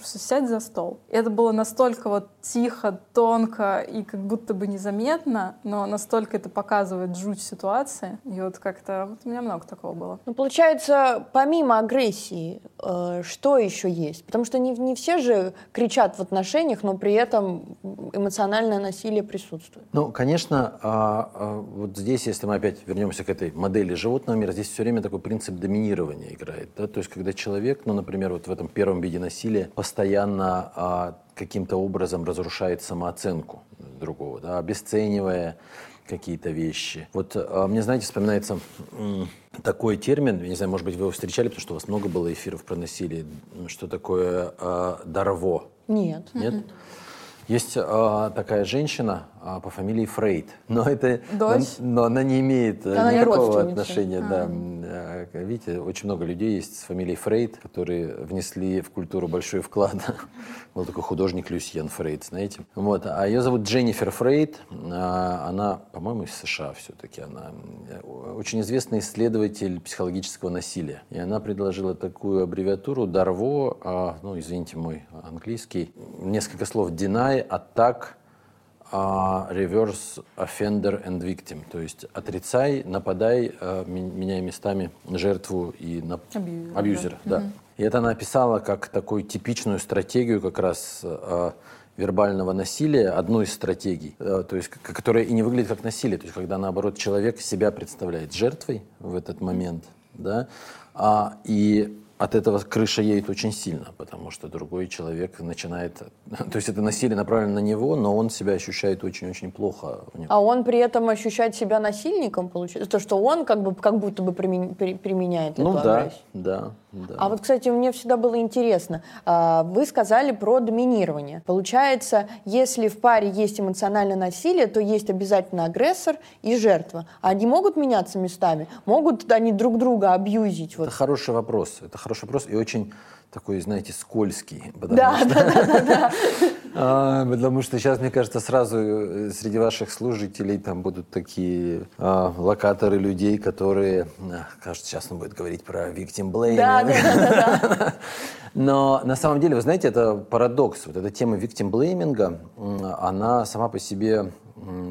просто сядь за стол. И это было настолько вот тихо, тонко и как будто бы незаметно, но настолько это показывает жуть ситуации. И вот как-то вот у меня много такого было. Ну, получается, помимо агрессии, э, что еще есть? Потому что не, не все же кричат в отношениях, но при этом эмоциональное насилие присутствует. Ну, конечно, а, а, вот здесь, если мы опять вернемся к этой модели животного мира, здесь все время такой принцип доминирования играет. Да? То есть, когда человек, ну, например, вот в этом первом виде насилия, постоянно а, каким-то образом разрушает самооценку другого, да, обесценивая какие-то вещи. Вот а, мне, знаете, вспоминается м, такой термин, я не знаю, может быть, вы его встречали, потому что у вас много было эфиров про насилие, что такое а, дарво? Нет. Нет? Есть а, такая женщина по фамилии Фрейд, но это, Дочь? Но, но она не имеет э, она никакого отношения. А. Да. Э, видите, очень много людей есть с фамилией Фрейд, которые внесли в культуру большой вклад. Был такой художник Люсьен Фрейд, знаете. Вот. А ее зовут Дженнифер Фрейд. А, она, по-моему, из США все-таки. Она э, очень известный исследователь психологического насилия. И она предложила такую аббревиатуру DARVO, ну, извините мой английский, несколько слов deny, attack, а, reverse offender and victim, то есть отрицай, нападай, а, меняй местами жертву и на... абьюзера. абьюзера да. Угу. И это она описала как такую типичную стратегию как раз а, вербального насилия, одну из стратегий, то есть, которая и не выглядит как насилие, то есть когда наоборот человек себя представляет жертвой в этот момент, да, а, и от этого крыша едет очень сильно, потому что другой человек начинает... То есть это насилие направлено на него, но он себя ощущает очень-очень плохо. А он при этом ощущает себя насильником, получается? То, что он как, бы, как будто бы применяет ну, эту да, агрессию? да, да. А вот, кстати, мне всегда было интересно. А, вы сказали про доминирование. Получается, если в паре есть эмоциональное насилие, то есть обязательно агрессор и жертва. А они могут меняться местами? Могут они друг друга абьюзить? Это хороший вопрос. Это хороший вопрос и очень такой, знаете, скользкий. Да, что, да, да, да, да. А, потому что сейчас, мне кажется, сразу э, среди ваших служителей там будут такие а, локаторы людей, которые, а, кажется, сейчас он будет говорить про victim blaming. Да, да, да, да. Но на самом деле, вы знаете, это парадокс. Вот эта тема victim blaming, она сама по себе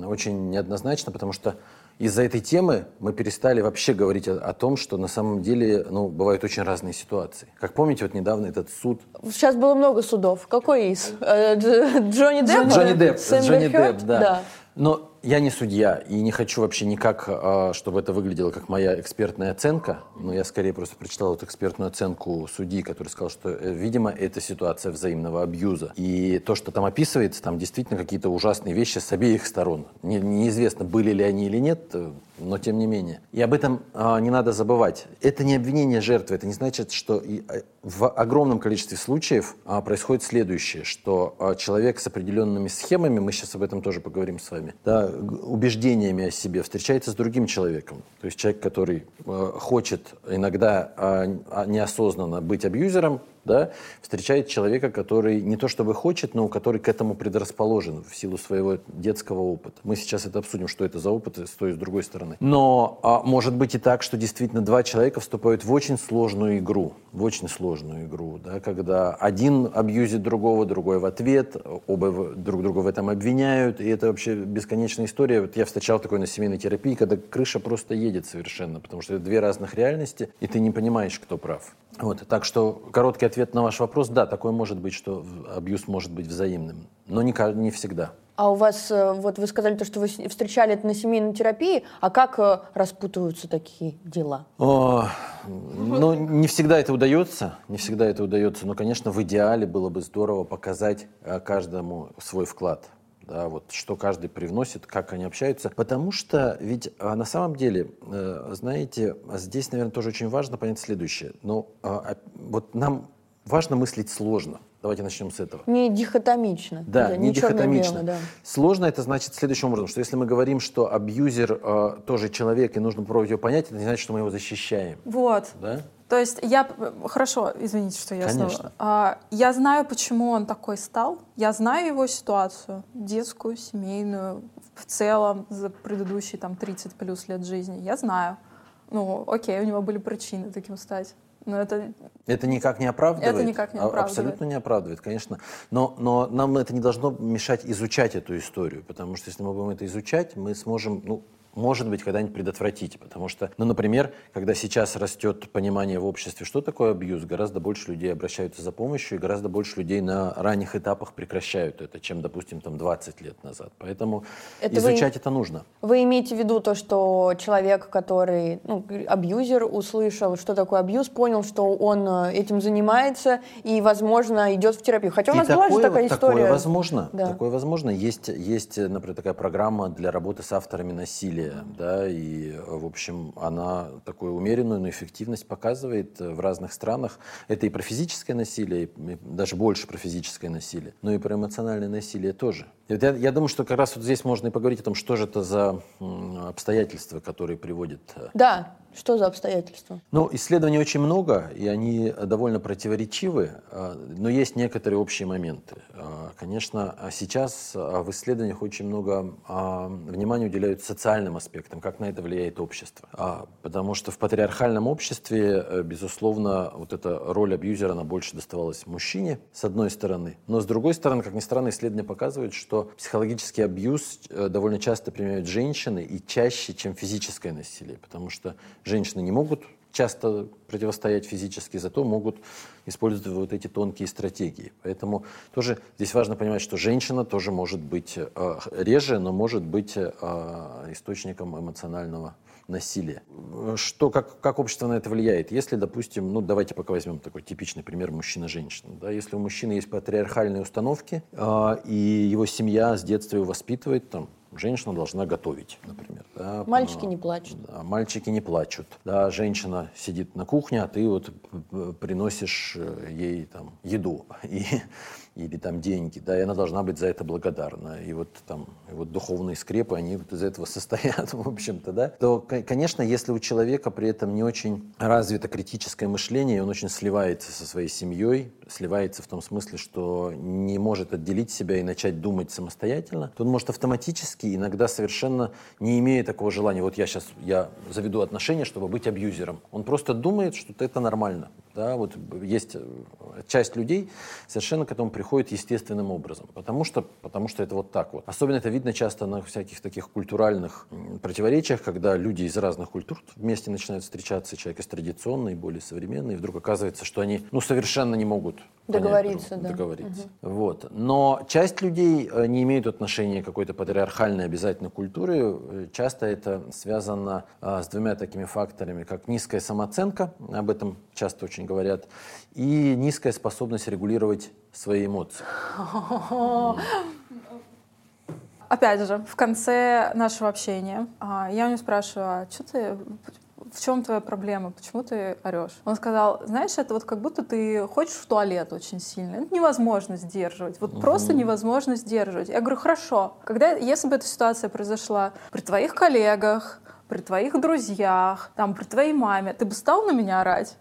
очень неоднозначна, потому что из-за этой темы мы перестали вообще говорить о, о том, что на самом деле ну, бывают очень разные ситуации. Как помните, вот недавно этот суд... Сейчас было много судов. Какой из? Э, Джонни Депп? Джонни Депп, Джонни Депп, да. да. Но я не судья и не хочу вообще никак, а, чтобы это выглядело как моя экспертная оценка. Но я скорее просто прочитал эту экспертную оценку судьи, который сказал, что, э, видимо, это ситуация взаимного абьюза. И то, что там описывается, там действительно какие-то ужасные вещи с обеих сторон. Не, неизвестно, были ли они или нет, э, но тем не менее. И об этом не надо забывать. Это не обвинение жертвы, это не значит, что в огромном количестве случаев а, происходит следующее, что а, человек с определенными схемами, мы сейчас об этом тоже поговорим с вами, да, убеждениями о себе встречается с другим человеком. То есть человек, который а, хочет иногда а, а, неосознанно быть абьюзером, да, встречает человека, который не то чтобы хочет, но который к этому предрасположен в силу своего детского опыта. Мы сейчас это обсудим, что это за опыт с той и с другой стороны. Но а, может быть и так, что действительно два человека вступают в очень сложную игру, в очень сложную игру, да, когда один абьюзит другого, другой в ответ, оба друг друга в этом обвиняют, и это вообще бесконечная история. Вот я встречал такое на семейной терапии, когда крыша просто едет совершенно, потому что это две разных реальности, и ты не понимаешь, кто прав. Вот, так что короткий ответ на ваш вопрос, да, такое может быть, что абьюз может быть взаимным, но не, не всегда. А у вас, э, вот вы сказали то, что вы встречали это на семейной терапии, а как э, распутываются такие дела? О, ну, не всегда это удается, не всегда это удается, но, конечно, в идеале было бы здорово показать э, каждому свой вклад да, вот что каждый привносит, как они общаются. Потому что ведь а, на самом деле, э, знаете, здесь, наверное, тоже очень важно понять следующее. Но а, вот нам важно мыслить сложно. Давайте начнем с этого. Не дихотомично. Да, да не, не дихотомично. Белое, да. Сложно это значит следующим образом, что если мы говорим, что абьюзер э, тоже человек и нужно попробовать его понять, это не значит, что мы его защищаем. Вот. Да? То есть я... Хорошо, извините, что я Конечно. снова... А, я знаю, почему он такой стал. Я знаю его ситуацию, детскую, семейную, в целом за предыдущие там 30 плюс лет жизни. Я знаю. Ну, окей, у него были причины таким стать. Но это... Это никак не оправдывает? Это никак не а, оправдывает. Абсолютно не оправдывает, конечно. Но, но нам это не должно мешать изучать эту историю, потому что если мы будем это изучать, мы сможем, ну, может быть, когда-нибудь предотвратить. Потому что, ну, например, когда сейчас растет понимание в обществе, что такое абьюз, гораздо больше людей обращаются за помощью, и гораздо больше людей на ранних этапах прекращают это, чем, допустим, там 20 лет назад. Поэтому это изучать вы, это нужно. Вы имеете в виду то, что человек, который, ну, абьюзер, услышал, что такое абьюз, понял, что он э, этим занимается и, возможно, идет в терапию. Хотя у нас и была такое, же такая история. Такое возможно. Да. Такое возможно. Есть, есть, например, такая программа для работы с авторами насилия насилия, да, и, в общем, она такую умеренную, но эффективность показывает в разных странах. Это и про физическое насилие, и даже больше про физическое насилие, но и про эмоциональное насилие тоже. Я, я думаю, что как раз вот здесь можно и поговорить о том, что же это за обстоятельства, которые приводят... Э, да, что за обстоятельства? Ну, исследований очень много, и они довольно противоречивы, а, но есть некоторые общие моменты. А, конечно, сейчас а, в исследованиях очень много внимания уделяют социальным аспектам, как на это влияет общество. Потому что в патриархальном обществе, э, безусловно, вот эта роль абьюзера, она больше доставалась мужчине, с одной стороны. Но с другой стороны, как ни странно, исследования показывают, что психологический абьюз э, довольно часто применяют женщины и чаще, чем физическое насилие, потому что женщины не могут часто противостоять физически, зато могут использовать вот эти тонкие стратегии. Поэтому тоже здесь важно понимать, что женщина тоже может быть э, реже, но может быть э, источником эмоционального насилия. Что, как, как общество на это влияет? Если, допустим, ну давайте пока возьмем такой типичный пример мужчина-женщина. Да, если у мужчины есть патриархальные установки, э, и его семья с детства его воспитывает, там, женщина должна готовить, например. Да, мальчики не плачут. Да, мальчики не плачут. Да, женщина сидит на кухне, а ты вот приносишь э, ей там еду. И или там деньги, да, и она должна быть за это благодарна. И вот там и вот духовные скрепы, они вот из этого состоят, в общем-то, да. То, конечно, если у человека при этом не очень развито критическое мышление, он очень сливается со своей семьей, сливается в том смысле, что не может отделить себя и начать думать самостоятельно, то он может автоматически, иногда совершенно не имея такого желания, вот я сейчас я заведу отношения, чтобы быть абьюзером. Он просто думает, что это нормально. Да, вот есть э, часть людей, совершенно к этому приходит естественным образом, потому что, потому что это вот так вот. Особенно это видно часто на всяких таких культуральных противоречиях, когда люди из разных культур вместе начинают встречаться, человек из традиционной, более современной, и вдруг оказывается, что они ну, совершенно не могут договориться. Друг, да. договориться. Угу. Вот. Но часть людей э, не имеют отношения к какой-то патриархальной обязательной культуре. Э, часто это связано а, с двумя такими факторами, как низкая самооценка, об этом часто очень говорят, и низкая способность регулировать свои эмоции. Опять же, в конце нашего общения а, я у него спрашиваю, а что ты, в чем твоя проблема, почему ты орешь? Он сказал, знаешь, это вот как будто ты хочешь в туалет очень сильно. Это невозможно сдерживать, вот угу. просто невозможно сдерживать. Я говорю, хорошо, когда, если бы эта ситуация произошла при твоих коллегах, при твоих друзьях, там, при твоей маме, ты бы стал на меня орать?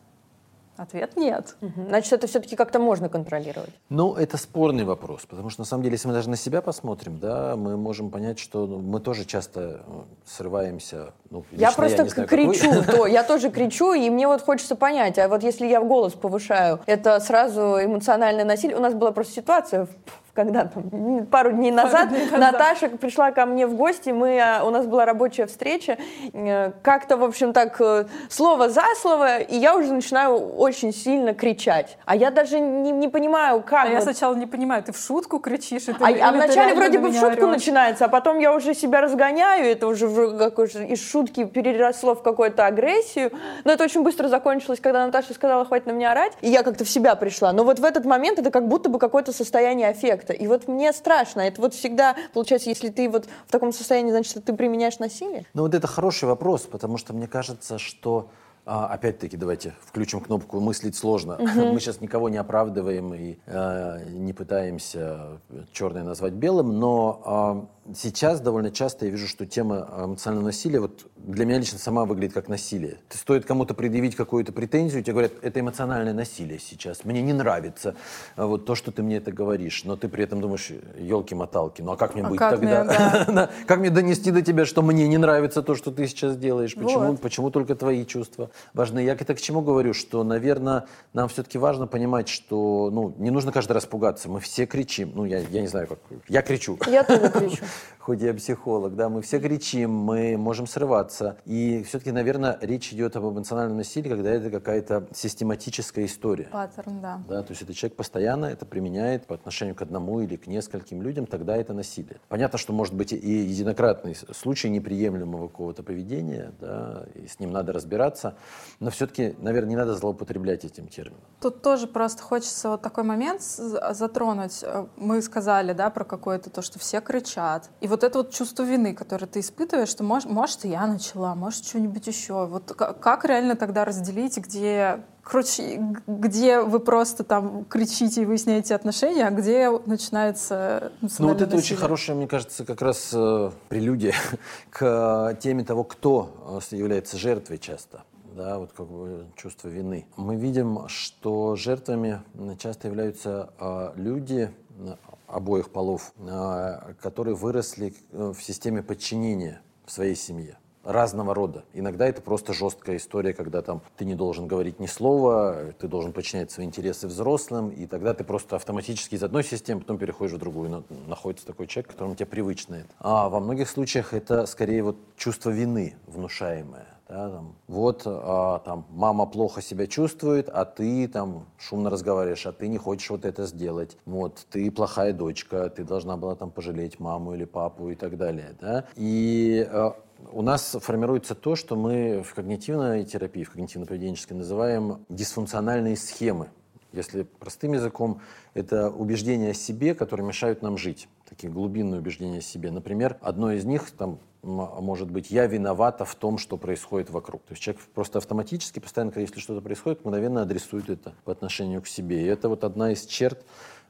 Ответ нет. Угу. Значит, это все-таки как-то можно контролировать. Ну, это спорный вопрос, потому что на самом деле, если мы даже на себя посмотрим, да, мы можем понять, что ну, мы тоже часто ну, срываемся. Ну, я просто я знаю, кричу, то, я тоже кричу, и мне вот хочется понять, а вот если я в голос повышаю, это сразу эмоциональное насилие. У нас была просто ситуация когда там, пару дней назад, дней назад Наташа пришла ко мне в гости, мы, а, у нас была рабочая встреча, э, как-то, в общем, так, э, слово за слово, и я уже начинаю очень сильно кричать. А я даже не, не понимаю, как... А вот... я сначала не понимаю, ты в шутку кричишь? И ты, а, а вначале вроде бы в шутку орешь. начинается, а потом я уже себя разгоняю, это уже из шутки переросло в какую-то агрессию, но это очень быстро закончилось, когда Наташа сказала, хватит на меня орать, и я как-то в себя пришла. Но вот в этот момент это как будто бы какое-то состояние аффекта эффекта. И вот мне страшно. Это вот всегда, получается, если ты вот в таком состоянии, значит, ты применяешь насилие? Ну вот это хороший вопрос, потому что мне кажется, что а, опять-таки, давайте включим кнопку «мыслить сложно». Угу. Мы сейчас никого не оправдываем и э, не пытаемся черное назвать белым, но э, сейчас довольно часто я вижу, что тема эмоционального насилия вот для меня лично сама выглядит как насилие. Ты стоит кому-то предъявить какую-то претензию, тебе говорят, это эмоциональное насилие сейчас, мне не нравится вот то, что ты мне это говоришь, но ты при этом думаешь, елки-моталки, ну а как мне а быть как тогда? Мне, да. как мне донести до тебя, что мне не нравится то, что ты сейчас делаешь? Почему, вот. почему только твои чувства важны? Я это к чему говорю, что, наверное, нам все-таки важно понимать, что ну, не нужно каждый раз пугаться, мы все кричим, ну я, я не знаю, как, я кричу. Я тоже кричу. Хоть я психолог, да, мы все кричим, мы можем срываться. И все-таки, наверное, речь идет об эмоциональном насилии, когда это какая-то систематическая история. Паттерн, да. да. То есть этот человек постоянно это применяет по отношению к одному или к нескольким людям, тогда это насилие. Понятно, что может быть и единократный случай неприемлемого какого-то поведения, да, и с ним надо разбираться, но все-таки, наверное, не надо злоупотреблять этим термином. Тут тоже просто хочется вот такой момент затронуть. Мы сказали, да, про какое-то то, что все кричат. И вот это вот чувство вины, которое ты испытываешь, что может, может я начала, может что-нибудь еще. Вот как реально тогда разделить, где Короче, где вы просто там кричите и выясняете отношения, а где начинается Ну вот это насилие. очень хорошая, мне кажется, как раз э, прелюдия к теме того, кто э, является жертвой часто да, вот как бы чувство вины. Мы видим, что жертвами часто являются э, люди э, обоих полов, э, которые выросли э, в системе подчинения в своей семье. разного рода. Иногда это просто жесткая история, когда там ты не должен говорить ни слова, ты должен подчинять свои интересы взрослым, и тогда ты просто автоматически из одной системы потом переходишь в другую. Но находится такой человек, которому тебе привычно это. А во многих случаях это скорее вот чувство вины внушаемое. Да, там, вот а, там мама плохо себя чувствует, а ты там шумно разговариваешь, а ты не хочешь вот это сделать. Вот ты плохая дочка, ты должна была там пожалеть маму или папу и так далее. Да? И а, у нас формируется то, что мы в когнитивной терапии, в когнитивно-поведенческой называем дисфункциональные схемы. Если простым языком, это убеждения о себе, которые мешают нам жить. Такие глубинные убеждения о себе. Например, одно из них, там, может быть, я виновата в том, что происходит вокруг. То есть человек просто автоматически, постоянно, если что-то происходит, мгновенно адресует это по отношению к себе. И это вот одна из черт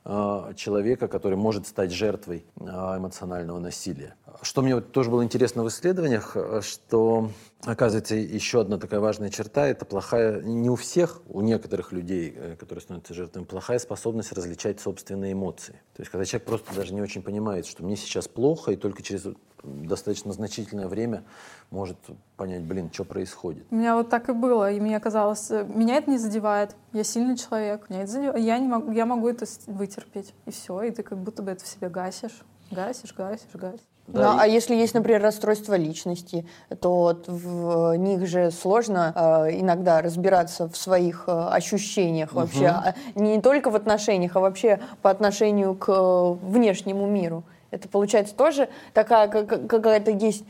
Э, человека, который может стать жертвой э, эмоционального насилия. Что мне вот тоже было интересно в исследованиях, э, что оказывается еще одна такая важная черта – это плохая, не у всех, у некоторых людей, которые становятся жертвами, плохая способность различать собственные эмоции. То есть когда человек просто даже не очень понимает, что мне сейчас плохо, и только через достаточно значительное время может понять, блин, что происходит. У меня вот так и было, и мне казалось, э, меня это не задевает, я сильный человек, меня это задевает, я, не могу, я могу это вытерпеть, и все, и ты как будто бы это в себе гасишь, гасишь, гасишь, гасишь. Да, ну, и... А если есть, например, расстройство личности, то вот в них же сложно э, иногда разбираться в своих э, ощущениях угу. вообще, а, не только в отношениях, а вообще по отношению к э, внешнему миру. Это получается тоже такая какая-то есть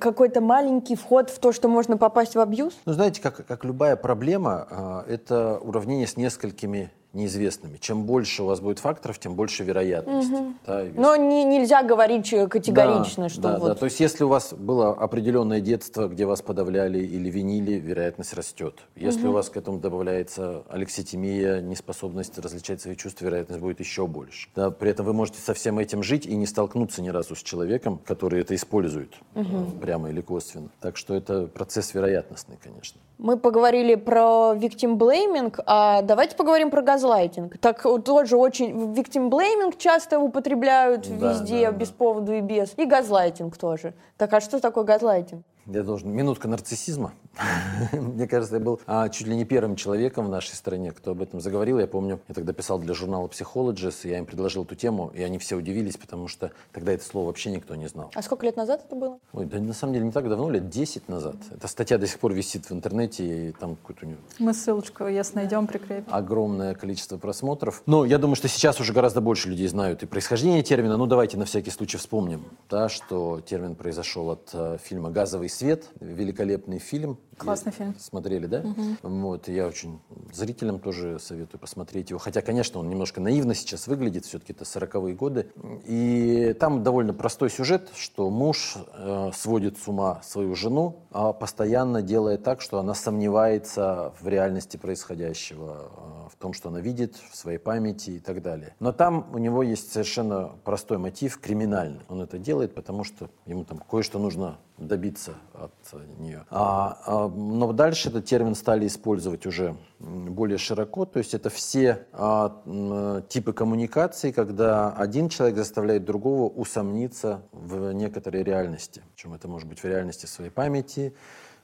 какой-то маленький вход в то, что можно попасть в абьюз? Ну, знаете, как, как любая проблема, а, это уравнение с несколькими неизвестными. Чем больше у вас будет факторов, тем больше вероятность. Угу. Да, Но не, нельзя говорить категорично, да, что да, вот... Да. То есть если у вас было определенное детство, где вас подавляли или винили, вероятность растет. Если угу. у вас к этому добавляется алекситимия, неспособность различать свои чувства, вероятность будет еще больше. Да, при этом вы можете со всем этим жить и не столкнуться ни разу с человеком, который это использует угу. прямо или косвенно. Так что это процесс вероятностный, конечно. Мы поговорили про victim blaming, а давайте поговорим про газлайтинг. Так тоже очень... Victim blaming часто употребляют да, везде, да, без да. повода и без. И газлайтинг тоже. Так а что такое газлайтинг? Я должен... Минутка нарциссизма. Мне кажется, я был а, чуть ли не первым человеком в нашей стране, кто об этом заговорил. Я помню, я тогда писал для журнала Psychologist, и я им предложил эту тему, и они все удивились, потому что тогда это слово вообще никто не знал. А сколько лет назад это было? Ой, да на самом деле не так давно, лет 10 назад. Эта статья до сих пор висит в интернете, и там какой-то у нее... Мы ссылочку, если найдем, прикрепим. Огромное количество просмотров. Но я думаю, что сейчас уже гораздо больше людей знают и происхождение термина. Ну, давайте на всякий случай вспомним, да, что термин произошел от э, фильма «Газовый свет», великолепный фильм. Классный фильм. Смотрели, да? Угу. Вот, я очень зрителям тоже советую посмотреть его. Хотя, конечно, он немножко наивно сейчас выглядит, все-таки это 40-е годы. И там довольно простой сюжет, что муж э, сводит с ума свою жену, а постоянно делая так, что она сомневается в реальности происходящего, э, в том, что она видит, в своей памяти и так далее. Но там у него есть совершенно простой мотив, криминальный. Он это делает, потому что ему там кое-что нужно добиться от нее. А, а, но дальше этот термин стали использовать уже более широко, то есть это все а, типы коммуникации, когда один человек заставляет другого усомниться в некоторой реальности. Причем это может быть в реальности своей памяти,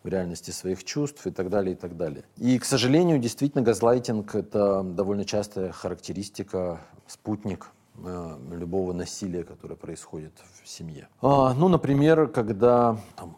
в реальности своих чувств и так далее, и так далее. И, к сожалению, действительно, газлайтинг — это довольно частая характеристика, спутник Э, любого насилия, которое происходит в семье. А, ну, например, когда там,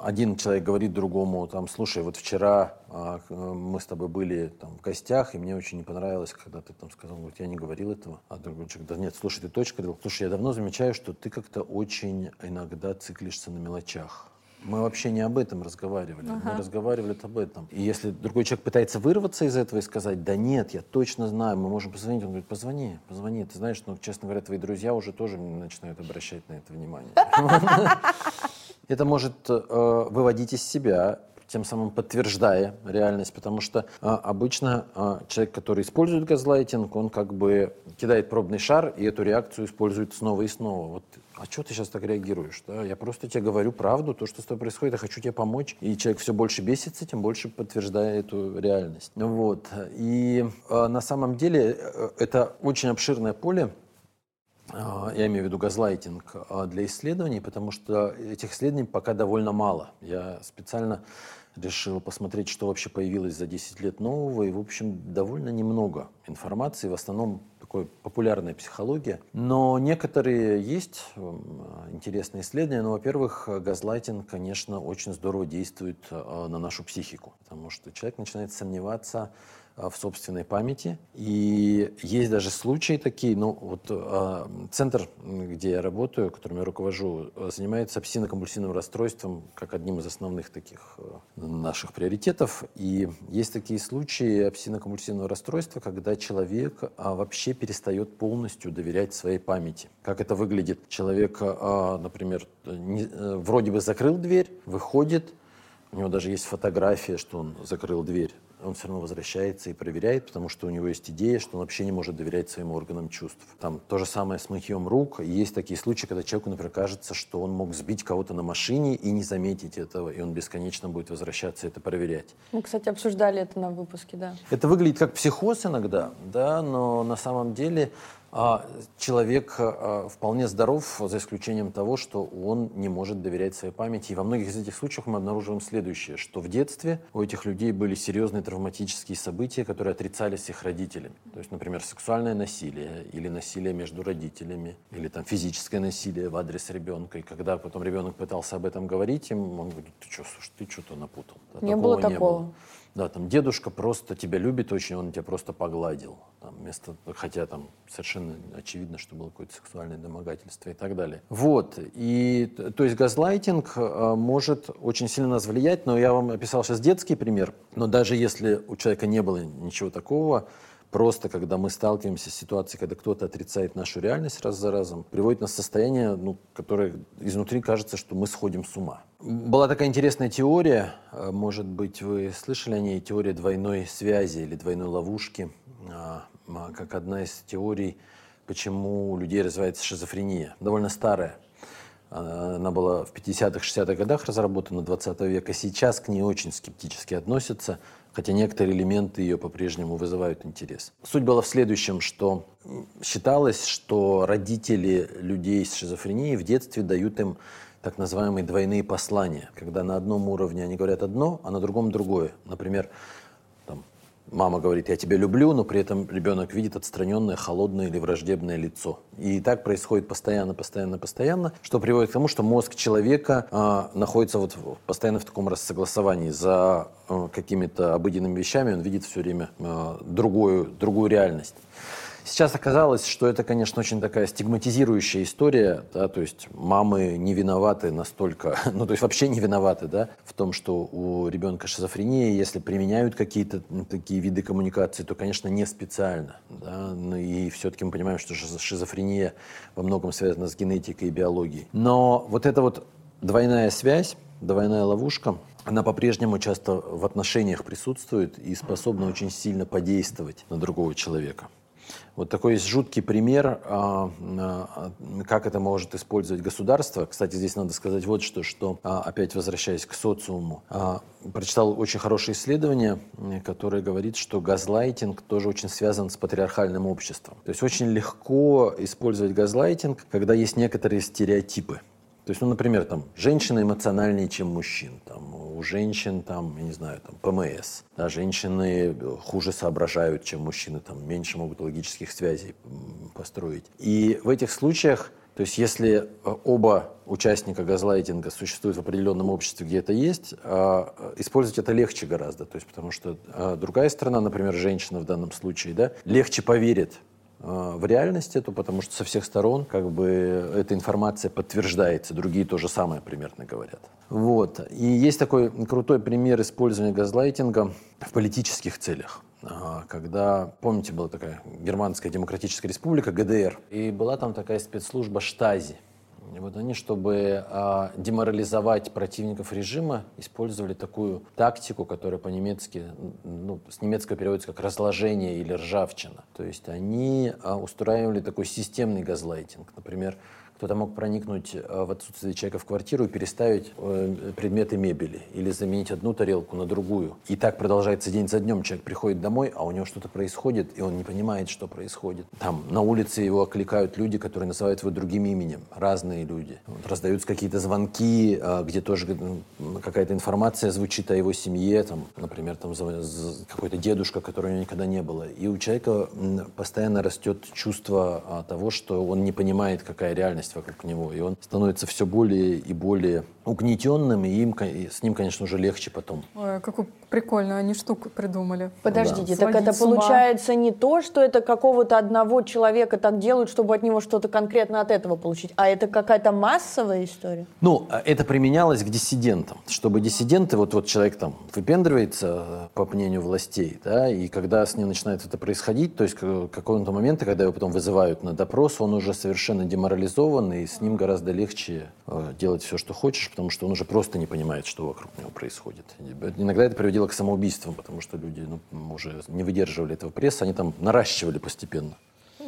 один человек говорит другому, там, слушай, вот вчера а, мы с тобой были там в гостях, и мне очень не понравилось, когда ты там сказал, говорит, я не говорил этого. А другой человек, да нет, слушай, ты точка говорил, слушай, я давно замечаю, что ты как-то очень иногда циклишься на мелочах. Мы вообще не об этом разговаривали. Ага. Мы разговаривали об этом. И если другой человек пытается вырваться из этого и сказать, да нет, я точно знаю, мы можем позвонить, он говорит, позвони, позвони. Ты знаешь, ну, честно говоря, твои друзья уже тоже начинают обращать на это внимание. Это может э, выводить из себя тем самым подтверждая реальность, потому что а, обычно а, человек, который использует газлайтинг, он как бы кидает пробный шар и эту реакцию использует снова и снова. Вот, а что ты сейчас так реагируешь? Да? Я просто тебе говорю правду, то, что с тобой происходит, я хочу тебе помочь. И человек все больше бесится, тем больше подтверждая эту реальность. Вот. И а, на самом деле это очень обширное поле, я имею в виду газлайтинг, а, для исследований, потому что этих исследований пока довольно мало. Я специально решил посмотреть, что вообще появилось за 10 лет нового, и, в общем, довольно немного информации, в основном такой популярная психология. Но некоторые есть интересные исследования. Ну, во-первых, газлайтинг, конечно, очень здорово действует а, на нашу психику, потому что человек начинает сомневаться а, в собственной памяти. И есть даже случаи такие, ну вот э, центр, где я работаю, которым я руковожу, занимается обсессивно-компульсивным расстройством как одним из основных таких наших приоритетов. И есть такие случаи обсессивно-компульсивного расстройства, когда человек э, вообще перестает полностью доверять своей памяти. Как это выглядит? Человек, э, например, не, э, вроде бы закрыл дверь, выходит, у него даже есть фотография, что он закрыл дверь он все равно возвращается и проверяет, потому что у него есть идея, что он вообще не может доверять своим органам чувств. Там то же самое с мытьем рук. Есть такие случаи, когда человеку, например, кажется, что он мог сбить кого-то на машине и не заметить этого, и он бесконечно будет возвращаться это проверять. Мы, кстати, обсуждали это на выпуске, да. Это выглядит как психоз иногда, да, но на самом деле человек а, вполне здоров, за исключением того, что он не может доверять своей памяти. И во многих из этих случаев мы обнаруживаем следующее, что в детстве у этих людей были серьезные травматические события, которые отрицались их родителями. То есть, например, сексуальное насилие или насилие между родителями, или там физическое насилие в адрес ребенка. И когда потом ребенок пытался об этом говорить, им он говорит, ты что, слушай, ты что-то напутал. Да, не было такого. Не было. Да, там дедушка просто тебя любит очень, он тебя просто погладил. Там, вместо, хотя там совершенно очевидно, что было какое-то сексуальное домогательство и так далее. Вот. И, то есть газлайтинг э, может очень сильно нас влиять, но я вам описал сейчас детский пример. Но даже если у человека не было ничего такого, просто когда мы сталкиваемся с ситуацией, когда кто-то отрицает нашу реальность раз за разом, приводит нас в состояние, ну, которое изнутри кажется, что мы сходим с ума. Была такая интересная теория, э, может быть, вы слышали о ней, теория двойной связи или двойной ловушки, а, а, как одна из теорий, почему у людей развивается шизофрения. Довольно старая. Она была в 50-х, 60-х годах разработана 20 века. Сейчас к ней очень скептически относятся, хотя некоторые элементы ее по-прежнему вызывают интерес. Суть была в следующем, что считалось, что родители людей с шизофренией в детстве дают им так называемые двойные послания, когда на одном уровне они говорят одно, а на другом другое. Например, мама говорит, я тебя люблю, но при этом ребенок видит отстраненное, холодное или враждебное лицо. И так происходит постоянно, постоянно, постоянно, что приводит к тому, что мозг человека э, находится вот постоянно в таком рассогласовании за э, какими-то обыденными вещами, он видит все время э, другую, другую реальность. Сейчас оказалось, что это, конечно, очень такая стигматизирующая история, да, то есть мамы не виноваты настолько, ну, то есть вообще не виноваты, да, в том, что у ребенка шизофрения, если применяют какие-то такие виды коммуникации, то, конечно, не специально, да, ну, и все-таки мы понимаем, что шизофрения во многом связана с генетикой и биологией. Но вот эта вот двойная связь, двойная ловушка, она по-прежнему часто в отношениях присутствует и способна очень сильно подействовать на другого человека. Вот такой есть жуткий пример, а, а, как это может использовать государство. Кстати, здесь надо сказать вот что, что а, опять возвращаясь к социуму, прочитал очень хорошее исследование, которое говорит, что газлайтинг тоже очень связан с патриархальным обществом. То есть очень легко использовать газлайтинг, когда есть некоторые стереотипы. То есть, ну, например, там, женщины эмоциональнее, чем мужчин. Там, у женщин, там, я не знаю, там, ПМС. Да, женщины хуже соображают, чем мужчины, там, меньше могут логических связей построить. И в этих случаях, то есть если э, оба участника газлайтинга существуют в определенном обществе, где это есть, а, использовать это легче гораздо. То есть, потому что а, другая сторона, например, женщина в данном случае, да, легче поверит Э, в реальности, то потому что со всех сторон как бы эта информация подтверждается, другие то же самое примерно говорят. Вот. И есть такой крутой пример использования газлайтинга в политических целях когда, помните, была такая Германская Демократическая Республика, ГДР, и была там такая спецслужба Штази – вот они, чтобы а, деморализовать противников режима, использовали такую тактику, которая по-немецки, ну, с немецкого переводится как разложение или ржавчина. То есть они а, устраивали такой системный газлайтинг. Например, Кто-то мог проникнуть э, в отсутствие человека в квартиру и переставить э, предметы мебели или заменить одну тарелку на другую. И так продолжается день за днем. Человек приходит домой, а у него что-то происходит, и он не понимает, что происходит. Там на улице его окликают люди, которые называют его другим именем. Разные люди. Вот, раздаются какие-то звонки, э, где тоже какая-то информация звучит о его семье. Там, например, там какой-то дедушка, которого никогда не было. И у человека постоянно растет чувство а, того, что он не понимает, какая реальность вокруг него. И он становится все более и более угнетенным, и им, и с ним, конечно, уже легче потом. Ой, какую прикольную они штуку придумали. Подождите, да. так это получается не то, что это какого-то одного человека так делают, чтобы от него что-то конкретно от этого получить, а это какая-то массовая история? Ну, а это применялось к диссидентам, чтобы диссиденты, вот, вот человек там выпендривается, э, по мнению властей, да, и когда с ним начинает это происходить, то есть какого-то момента, когда его потом вызывают на допрос, он уже совершенно деморализован, и с ним гораздо легче э, делать все, что хочешь, потому что он уже просто не понимает, что вокруг него происходит. Иногда это приводило к самоубийствам, потому что люди ну, уже не выдерживали этого пресса, они там наращивали постепенно.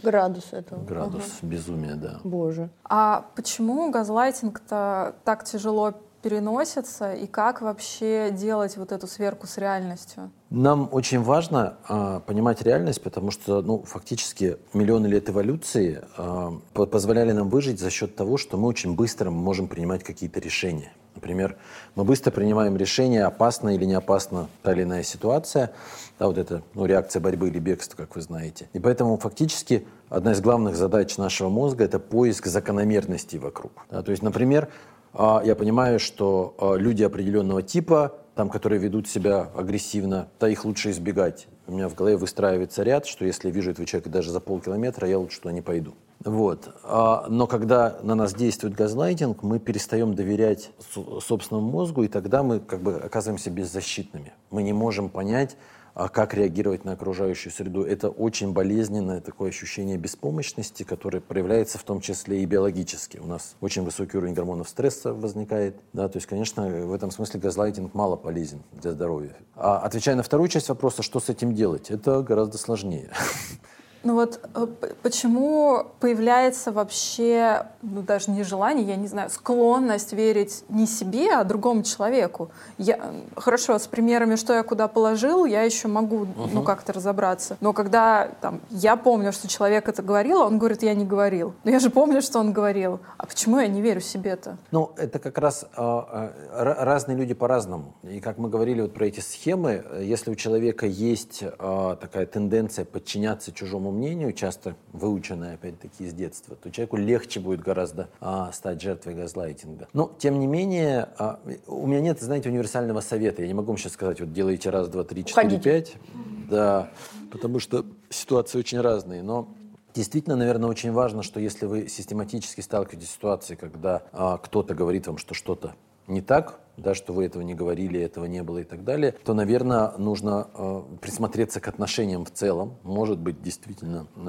Градус этого. Градус ага. безумия, да. Боже. А почему газлайтинг-то так тяжело переносится и как вообще делать вот эту сверку с реальностью? Нам очень важно э, понимать реальность, потому что, ну, фактически миллионы лет эволюции э, позволяли нам выжить за счет того, что мы очень быстро можем принимать какие-то решения. Например, мы быстро принимаем решение, опасна или не опасна та или иная ситуация. Да, вот это ну, реакция борьбы или бегства, как вы знаете. И поэтому фактически одна из главных задач нашего мозга – это поиск закономерностей вокруг. Да, то есть, например, я понимаю, что а, люди определенного типа там, которые ведут себя агрессивно, то их лучше избегать. У меня в голове выстраивается ряд, что если я вижу этого человека даже за полкилометра, я лучше туда не пойду. Вот. А, но когда на нас действует газлайтинг, мы перестаем доверять собственному мозгу, и тогда мы как бы оказываемся беззащитными. Мы не можем понять, а как реагировать на окружающую среду. Это очень болезненное такое ощущение беспомощности, которое проявляется в том числе и биологически. У нас очень высокий уровень гормонов стресса возникает. Да, то есть, конечно, в этом смысле газлайтинг мало полезен для здоровья. А отвечая на вторую часть вопроса, что с этим делать, это гораздо сложнее. Ну вот э, почему появляется вообще, ну даже не желание, я не знаю, склонность верить не себе, а другому человеку? Я, хорошо, с примерами, что я куда положил, я еще могу uh-huh. ну как-то разобраться. Но когда там, я помню, что человек это говорил, он говорит, я не говорил. Но я же помню, что он говорил. А почему я не верю себе-то? Ну, это как раз э, э, разные люди по-разному. И как мы говорили вот про эти схемы, если у человека есть э, такая тенденция подчиняться чужому мнению, часто выученное, опять-таки, из детства, то человеку легче будет гораздо а, стать жертвой газлайтинга. Но, тем не менее, а, у меня нет, знаете, универсального совета. Я не могу вам сейчас сказать, вот делайте раз, два, три, четыре, пять. Да, потому что ситуации очень разные. Но Действительно, наверное, очень важно, что если вы систематически сталкиваетесь с ситуацией, когда а, кто-то говорит вам, что что-то не так, да, что вы этого не говорили, этого не было и так далее, то, наверное, нужно э, присмотреться к отношениям в целом. Может быть, действительно, э,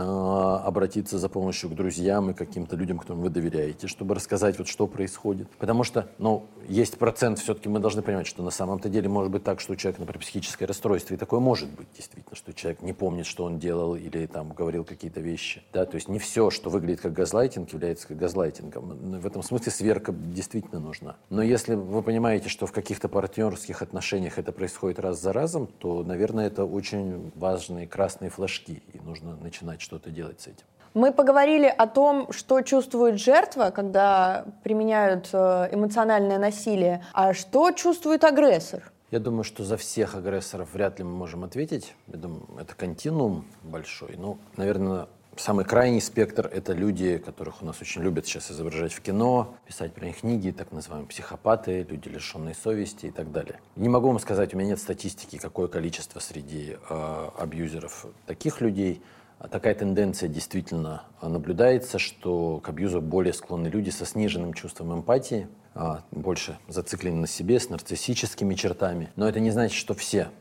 обратиться за помощью к друзьям и каким-то людям, которым вы доверяете, чтобы рассказать, вот что происходит. Потому что, ну, есть процент, все-таки мы должны понимать, что на самом-то деле может быть так, что у человека, например, психическое расстройство, и такое может быть, действительно, что человек не помнит, что он делал или там говорил какие-то вещи. Да, то есть не все, что выглядит как газлайтинг, является как газлайтингом. В этом смысле сверка действительно нужна. Но если вы понимаете, понимаете, что в каких-то партнерских отношениях это происходит раз за разом, то, наверное, это очень важные красные флажки, и нужно начинать что-то делать с этим. Мы поговорили о том, что чувствует жертва, когда применяют э, эмоциональное насилие, а что чувствует агрессор. Я думаю, что за всех агрессоров вряд ли мы можем ответить. Я думаю, это континуум большой. Ну, наверное, Самый крайний спектр — это люди, которых у нас очень любят сейчас изображать в кино, писать про них книги, так называемые психопаты, люди, лишенные совести и так далее. Не могу вам сказать, у меня нет статистики, какое количество среди э, абьюзеров таких людей. А такая тенденция действительно наблюдается, что к абьюзу более склонны люди со сниженным чувством эмпатии, больше зациклены на себе, с нарциссическими чертами. Но это не значит, что все а,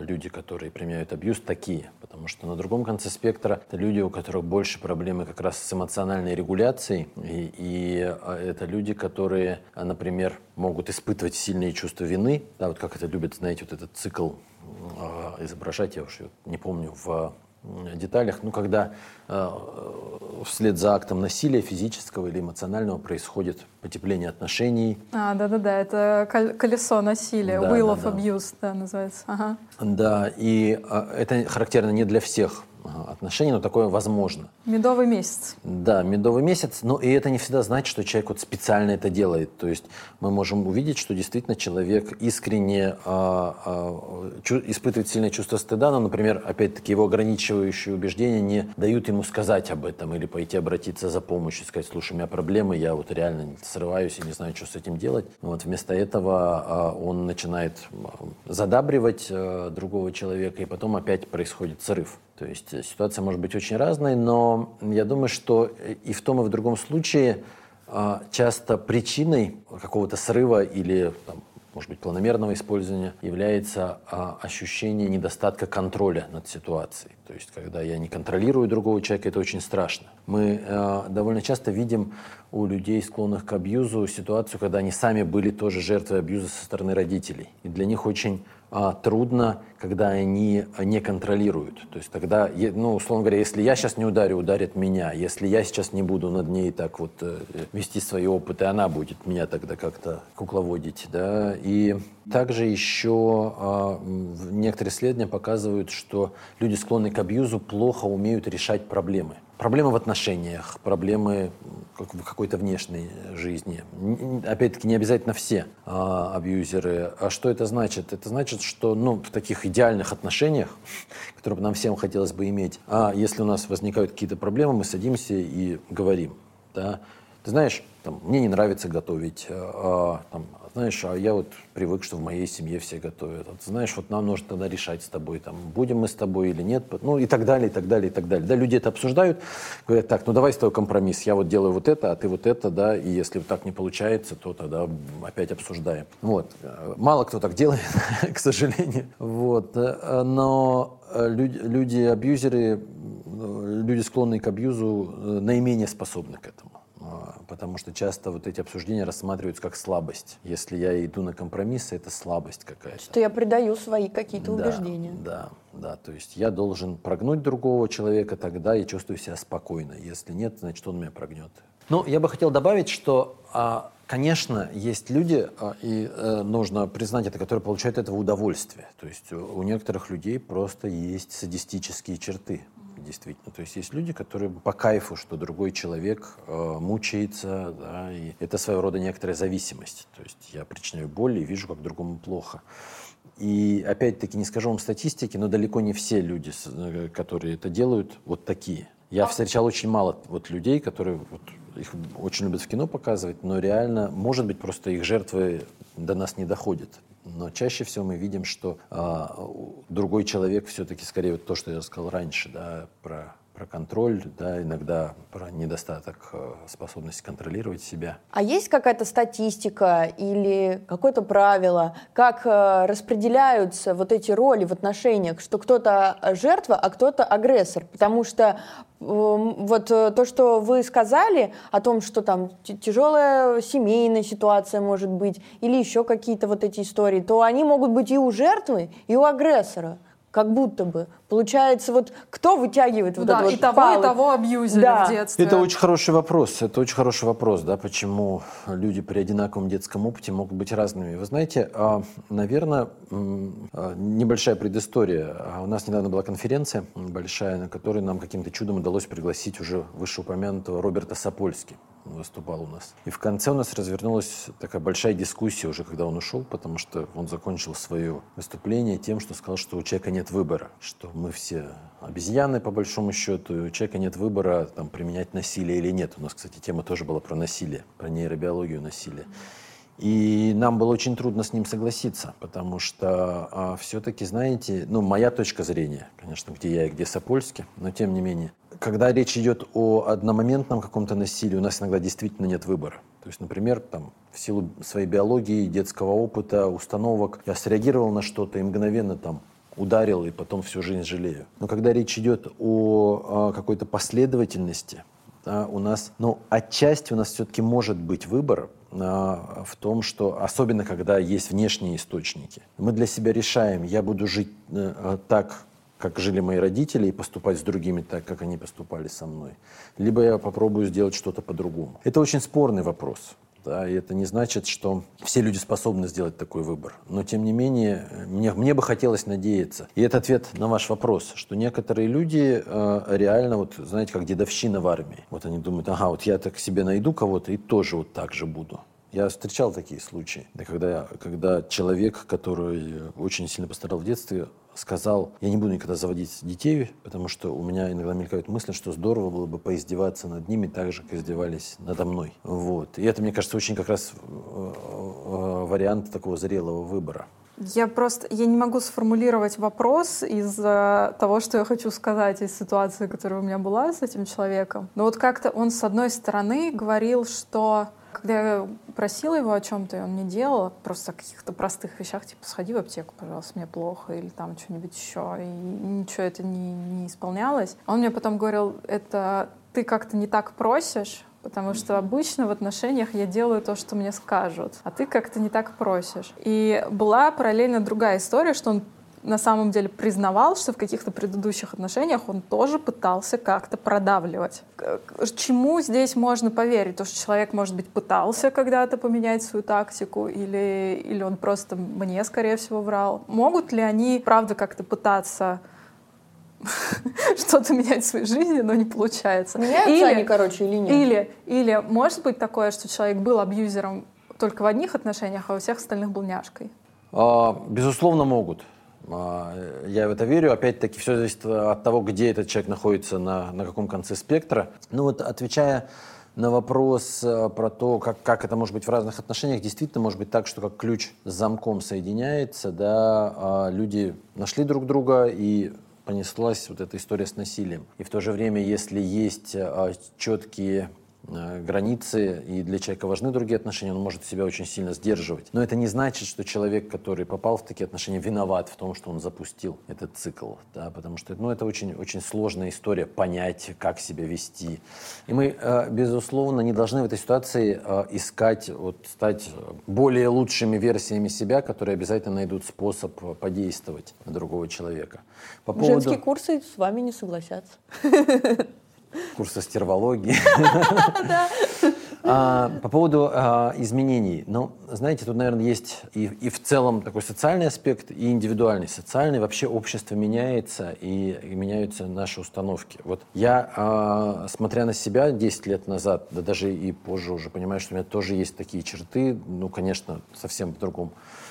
люди, которые применяют абьюз, такие. Потому что на другом конце спектра это люди, у которых больше проблемы как раз с эмоциональной регуляцией. И, и а, это люди, которые, а, например, могут испытывать сильные чувства вины. Да, вот как это любят, знаете, вот этот цикл изображать, я уж не помню, в деталях, ну, когда э, вслед за актом насилия физического или эмоционального происходит потепление отношений. А, да-да-да, это колесо насилия, да, wheel да, of да. abuse, да, называется. Ага. Да, и э, это характерно не для всех отношений, но такое возможно. Медовый месяц. Да, медовый месяц, но и это не всегда значит, что человек вот специально это делает. То есть мы можем увидеть, что действительно человек искренне а, а, испытывает сильное чувство стыда, но, например, опять-таки его ограничивающие убеждения не дают ему сказать об этом или пойти обратиться за помощью, сказать, слушай, у меня проблемы, я вот реально срываюсь и не знаю, что с этим делать. Вот вместо этого а, он начинает задабривать а, другого человека, и потом опять происходит срыв. То есть э, ситуация может быть очень разной, но я думаю, что и в том, и в другом случае а, часто причиной какого-то срыва или, там, может быть, планомерного использования является а, ощущение недостатка контроля над ситуацией. То есть, когда я не контролирую другого человека, это очень страшно. Мы а, довольно часто видим у людей, склонных к абьюзу, ситуацию, когда они сами были тоже жертвой абьюза со стороны родителей. И для них очень трудно, когда они не контролируют. То есть тогда, ну, условно говоря, если я сейчас не ударю, ударит меня. Если я сейчас не буду над ней так вот э, вести свои опыты, она будет меня тогда как-то кукловодить. Да? И также еще а, некоторые исследования показывают, что люди, склонные к абьюзу, плохо умеют решать проблемы. Проблемы в отношениях, проблемы в какой-то внешней жизни. Опять-таки, не обязательно все а, абьюзеры. А что это значит? Это значит, что ну, в таких идеальных отношениях, которые бы нам всем хотелось бы иметь, а если у нас возникают какие-то проблемы, мы садимся и говорим. Да? Ты знаешь, там, мне не нравится готовить, а, там, знаешь, а я вот привык, что в моей семье все готовят. Вот, знаешь, вот нам нужно тогда решать с тобой, там, будем мы с тобой или нет, ну и так далее, и так далее, и так далее. Да, люди это обсуждают, говорят, так, ну давай с тобой компромисс, я вот делаю вот это, а ты вот это, да, и если так не получается, то тогда опять обсуждаем. Вот. Мало кто так делает, к сожалению. Вот. Но люди, люди абьюзеры, люди, склонные к абьюзу, наименее способны к этому. А, потому что часто вот эти обсуждения рассматриваются как слабость. Если я иду на компромиссы, это слабость какая-то. Что я предаю свои какие-то да, убеждения. Да, да, то есть я должен прогнуть другого человека, тогда я чувствую себя спокойно. Если нет, значит он меня прогнет. Ну, я бы хотел добавить, что а, Конечно, есть люди, а, и э, нужно признать это, которые получают этого удовольствие. То есть у некоторых людей просто есть садистические черты действительно. То есть есть люди, которые по кайфу, что другой человек э, мучается, да, и это своего рода некоторая зависимость. То есть я причиняю боль и вижу, как другому плохо. И опять-таки не скажу вам статистики, но далеко не все люди, э, которые это делают, вот такие. Я встречал очень мало вот людей, которые вот, их очень любят в кино показывать, но реально, может быть, просто их жертвы до нас не доходят. Но чаще всего мы видим, что а, другой человек все-таки скорее вот то, что я сказал раньше, да, про про контроль, да, иногда про недостаток э, способности контролировать себя. А есть какая-то статистика или какое-то правило, как э, распределяются вот эти роли в отношениях, что кто-то жертва, а кто-то агрессор? Потому что вот э, то, что вы сказали о том, что там тяжелая семейная ситуация может быть, или еще какие-то вот эти истории, то они могут быть и у жертвы, и у агрессора как будто бы. Получается, вот кто вытягивает вот да, это и вот того, палок? и того абьюзили да. в детстве. Это очень хороший вопрос. Это очень хороший вопрос, да, почему люди при одинаковом детском опыте могут быть разными. Вы знаете, а, наверное, а, небольшая предыстория. А, у нас недавно была конференция большая, на которой нам каким-то чудом удалось пригласить уже вышеупомянутого Роберта Сапольски выступал у нас. И в конце у нас развернулась такая большая дискуссия уже, когда он ушел, потому что он закончил свое выступление тем, что сказал, что у человека нет выбора, что мы все обезьяны, по большому счету, и у человека нет выбора там, применять насилие или нет. У нас, кстати, тема тоже была про насилие, про нейробиологию насилия. И нам было очень трудно с ним согласиться, потому что а, все-таки, знаете, ну, моя точка зрения, конечно, где я и где Сапольский, но тем не менее, когда речь идет о одномоментном каком-то насилии, у нас иногда действительно нет выбора. То есть, например, там, в силу своей биологии, детского опыта, установок, я среагировал на что-то и мгновенно там ударил, и потом всю жизнь жалею. Но когда речь идет о, о какой-то последовательности, да, у нас, ну, отчасти у нас все-таки может быть выбор а, в том, что, особенно когда есть внешние источники, мы для себя решаем, я буду жить э, так как жили мои родители, и поступать с другими так, как они поступали со мной. Либо я попробую сделать что-то по-другому. Это очень спорный вопрос. Да, и это не значит, что все люди способны сделать такой выбор. Но, тем не менее, мне, мне бы хотелось надеяться. И это ответ на ваш вопрос, что некоторые люди э, реально, вот знаете, как дедовщина в армии. Вот они думают, ага, вот я так себе найду кого-то и тоже вот так же буду. Я встречал такие случаи, когда, когда человек, который очень сильно пострадал в детстве, сказал, я не буду никогда заводить детей, потому что у меня иногда мелькают мысли, что здорово было бы поиздеваться над ними так же, как издевались надо мной. Вот. И это, мне кажется, очень как раз э, э, вариант такого зрелого выбора. Я просто, я не могу сформулировать вопрос из-за того, что я хочу сказать из ситуации, которая у меня была с этим человеком. Но вот как-то он, с одной стороны, говорил, что когда я просила его о чем-то, и он не делал, просто о каких-то простых вещах, типа, сходи в аптеку, пожалуйста, мне плохо, или там что-нибудь еще, и ничего это не, не исполнялось. Он мне потом говорил, это ты как-то не так просишь, потому что обычно в отношениях я делаю то, что мне скажут, а ты как-то не так просишь. И была параллельно другая история, что он на самом деле признавал, что в каких-то предыдущих отношениях он тоже пытался как-то продавливать. Чему здесь можно поверить? То, что человек, может быть, пытался когда-то поменять свою тактику, или, или он просто мне, скорее всего, врал. Могут ли они, правда, как-то пытаться что-то менять в своей жизни, но не получается. Меняются или, они, короче, или нет? Или, или может быть такое, что человек был абьюзером только в одних отношениях, а у всех остальных был няшкой? А, безусловно, могут. А, я в это верю. Опять-таки, все зависит от того, где этот человек находится, на, на каком конце спектра. Ну вот, отвечая на вопрос э, про то, как, как это может быть в разных отношениях, действительно может быть так, что как ключ с замком соединяется, да, а люди нашли друг друга и понеслась вот эта история с насилием. И в то же время, если есть а, четкие границы, и для человека важны другие отношения, он может себя очень сильно сдерживать. Но это не значит, что человек, который попал в такие отношения, виноват в том, что он запустил этот цикл, да, потому что ну, это очень, очень сложная история, понять, как себя вести. И мы, э, безусловно, не должны в этой ситуации э, искать, вот, стать более лучшими версиями себя, которые обязательно найдут способ подействовать на другого человека. По. Женские курсы с вами не согласятся. курса стервологии. А, по поводу а, изменений. Ну, знаете, тут, наверное, есть и, и в целом такой социальный аспект, и индивидуальный. Социальный вообще общество меняется, и, и меняются наши установки. Вот я, а, смотря на себя 10 лет назад, да даже и позже уже понимаю, что у меня тоже есть такие черты, ну, конечно, совсем в другом Э,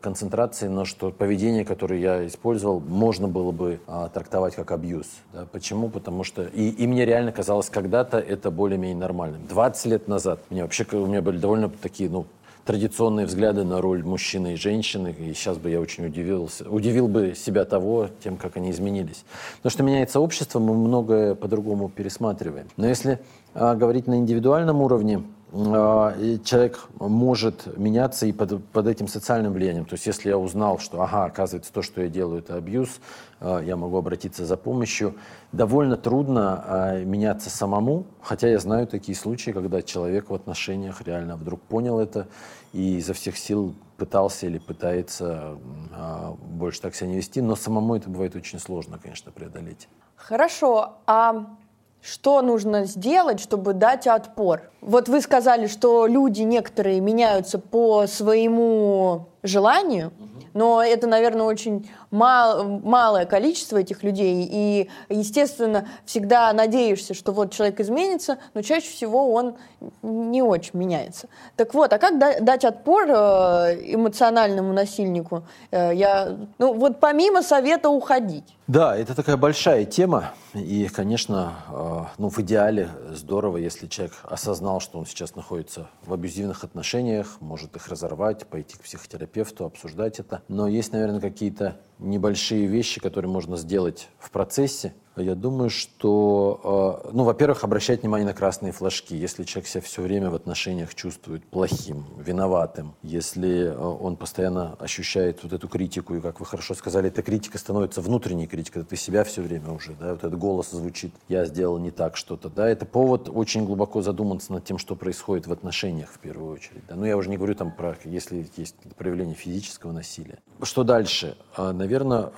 концентрации, но что поведение, которое я использовал, можно было бы а, трактовать как абьюз. Да? Почему? Потому что... И, и мне реально казалось когда-то это более-менее нормальным. 20 лет назад мне вообще у меня были довольно такие, ну, традиционные взгляды на роль мужчины и женщины, и сейчас бы я очень удивился, удивил бы себя того, тем, как они изменились. Потому что меняется общество, мы многое по-другому пересматриваем. Но если а, говорить на индивидуальном уровне, а, человек может меняться и под, под этим социальным влиянием. То есть если я узнал, что, ага, оказывается, то, что я делаю, это абьюз, а, я могу обратиться за помощью. Довольно трудно а, меняться самому, хотя я знаю такие случаи, когда человек в отношениях реально вдруг понял это и изо всех сил пытался или пытается больше так себя не вести, но самому это бывает очень сложно, конечно, преодолеть. Хорошо, а что нужно сделать, чтобы дать отпор? Вот вы сказали, что люди некоторые меняются по своему желанию, но это, наверное, очень мал, малое количество этих людей, и, естественно, всегда надеешься, что вот человек изменится, но чаще всего он не очень меняется. Так вот, а как дать отпор э, эмоциональному насильнику? Э, я, ну, вот помимо совета уходить. Да, это такая большая тема, и, конечно, э, ну, в идеале здорово, если человек осознал, что он сейчас находится в абьюзивных отношениях, может их разорвать, пойти к психотерапевту, обсуждать это. Но есть, наверное, какие-то небольшие вещи, которые можно сделать в процессе, я думаю, что, э, ну, во-первых, обращать внимание на красные флажки. Если человек себя все время в отношениях чувствует плохим, виноватым, если э, он постоянно ощущает вот эту критику, и, как вы хорошо сказали, эта критика становится внутренней критикой, ты себя все время уже, да, вот этот голос звучит, я сделал не так что-то, да, это повод очень глубоко задуматься над тем, что происходит в отношениях в первую очередь, да. Ну, я уже не говорю там про, если есть проявление физического насилия. Что дальше? Э, Наверное,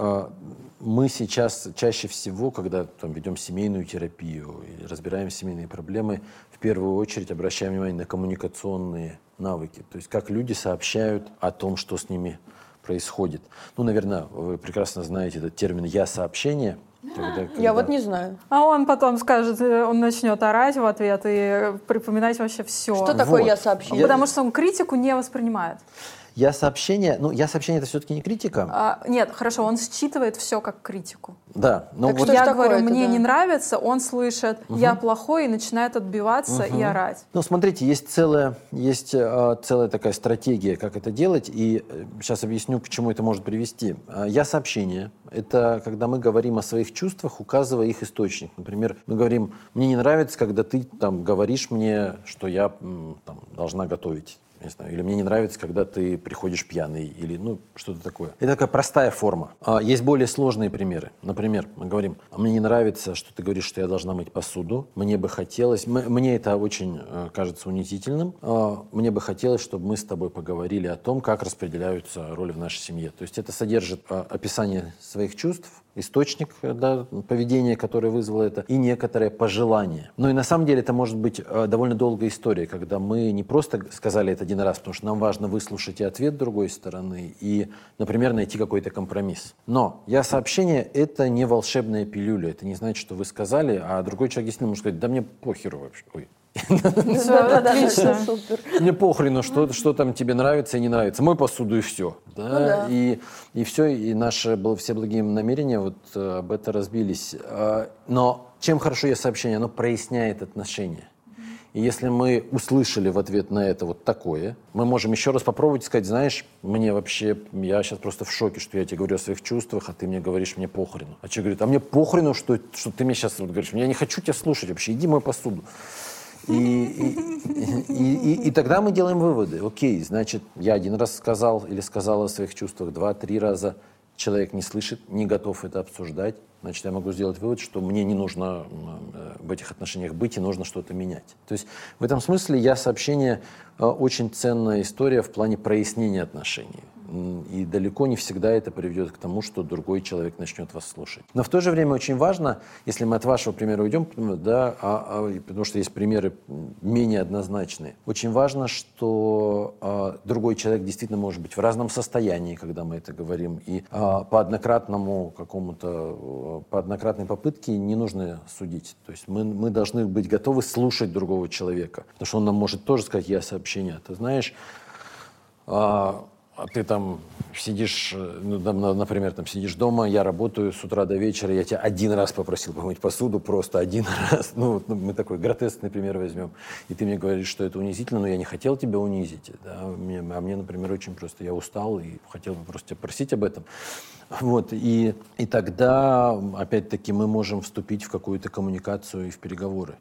мы сейчас чаще всего, когда там, ведем семейную терапию и разбираем семейные проблемы, в первую очередь обращаем внимание на коммуникационные навыки. То есть как люди сообщают о том, что с ними происходит. Ну, наверное, вы прекрасно знаете этот термин «я-сообщение». Когда, когда... Я вот не знаю. А он потом скажет, э, он начнет орать в ответ и припоминать вообще все. Что такое вот. я-сообщение? Потому что он критику не воспринимает. Я сообщение, ну, я сообщение это все-таки не критика. А, нет, хорошо, он считывает все как критику. Да. Но так вот я говорю, мне да? не нравится, он слышит, угу. я плохой и начинает отбиваться угу. и орать. Ну, смотрите, есть целая, есть э, целая такая стратегия, как это делать, и э, сейчас объясню, к чему это может привести. Э, я сообщение. Это когда мы говорим о своих чувствах, указывая их источник. Например, мы говорим, мне не нравится, когда ты там говоришь мне, что я там, должна готовить не знаю, или мне не нравится, когда ты приходишь пьяный, или ну что-то такое. Это такая простая форма. А есть более сложные примеры. Например, мы говорим, а мне не нравится, что ты говоришь, что я должна мыть посуду. Мне бы хотелось, мне это очень э, кажется унизительным. А мне бы хотелось, чтобы мы с тобой поговорили о том, как распределяются роли в нашей семье. То есть это содержит а, описание своих чувств, источник да, поведения, которое вызвало это, и некоторое пожелание. Но и на самом деле это может быть э, довольно долгая история, когда мы не просто сказали это один раз, потому что нам важно выслушать и ответ другой стороны, и, например, найти какой-то компромисс. Но я сообщение — это не волшебная пилюля, это не значит, что вы сказали, а другой человек действительно может сказать, да мне похеру вообще. Ой, Отлично. Мне похрену, что, что там тебе нравится и не нравится. Мой посуду и все. Да? Ну, да. И, и все, и наши все благие намерения вот э, об это разбились. А, но чем хорошо есть сообщение? Оно проясняет отношения. И если мы услышали в ответ на это вот такое, мы можем еще раз попробовать сказать, знаешь, мне вообще, я сейчас просто в шоке, что я тебе говорю о своих чувствах, а ты мне говоришь, мне похрену. А человек говорит, а мне похрену, что, что ты мне сейчас вот говоришь, я не хочу тебя слушать вообще, иди мою посуду. И, и, и, и, тогда мы делаем выводы. Окей, значит, я один раз сказал или сказала о своих чувствах, два-три раза человек не слышит, не готов это обсуждать. Значит, я могу сделать вывод, что мне не нужно э, в этих отношениях быть и нужно что-то менять. То есть в этом смысле я сообщение э, очень ценная история в плане прояснения отношений. И далеко не всегда это приведет к тому, что другой человек начнет вас слушать. Но в то же время очень важно, если мы от вашего примера уйдем, да, а, а, потому что есть примеры менее однозначные, очень важно, что а, другой человек действительно может быть в разном состоянии, когда мы это говорим. И а, по однократному какому-то, по однократной попытке не нужно судить. То есть мы, мы должны быть готовы слушать другого человека. Потому что он нам может тоже сказать, я сообщение. Ты знаешь, а, а ты там сидишь, э, ну, например, там сидишь дома, я работаю с утра до вечера, я тебя один раз попросил помыть посуду, просто один раз. Ну, ну, мы такой гротескный пример возьмем. И ты мне говоришь, что это унизительно, но я не хотел тебя унизить. Да? Мне, а мне, например, очень просто, я устал и хотел бы просто тебя просить об этом. Вот, и, и тогда, опять-таки, мы можем вступить в какую-то коммуникацию и в переговоры.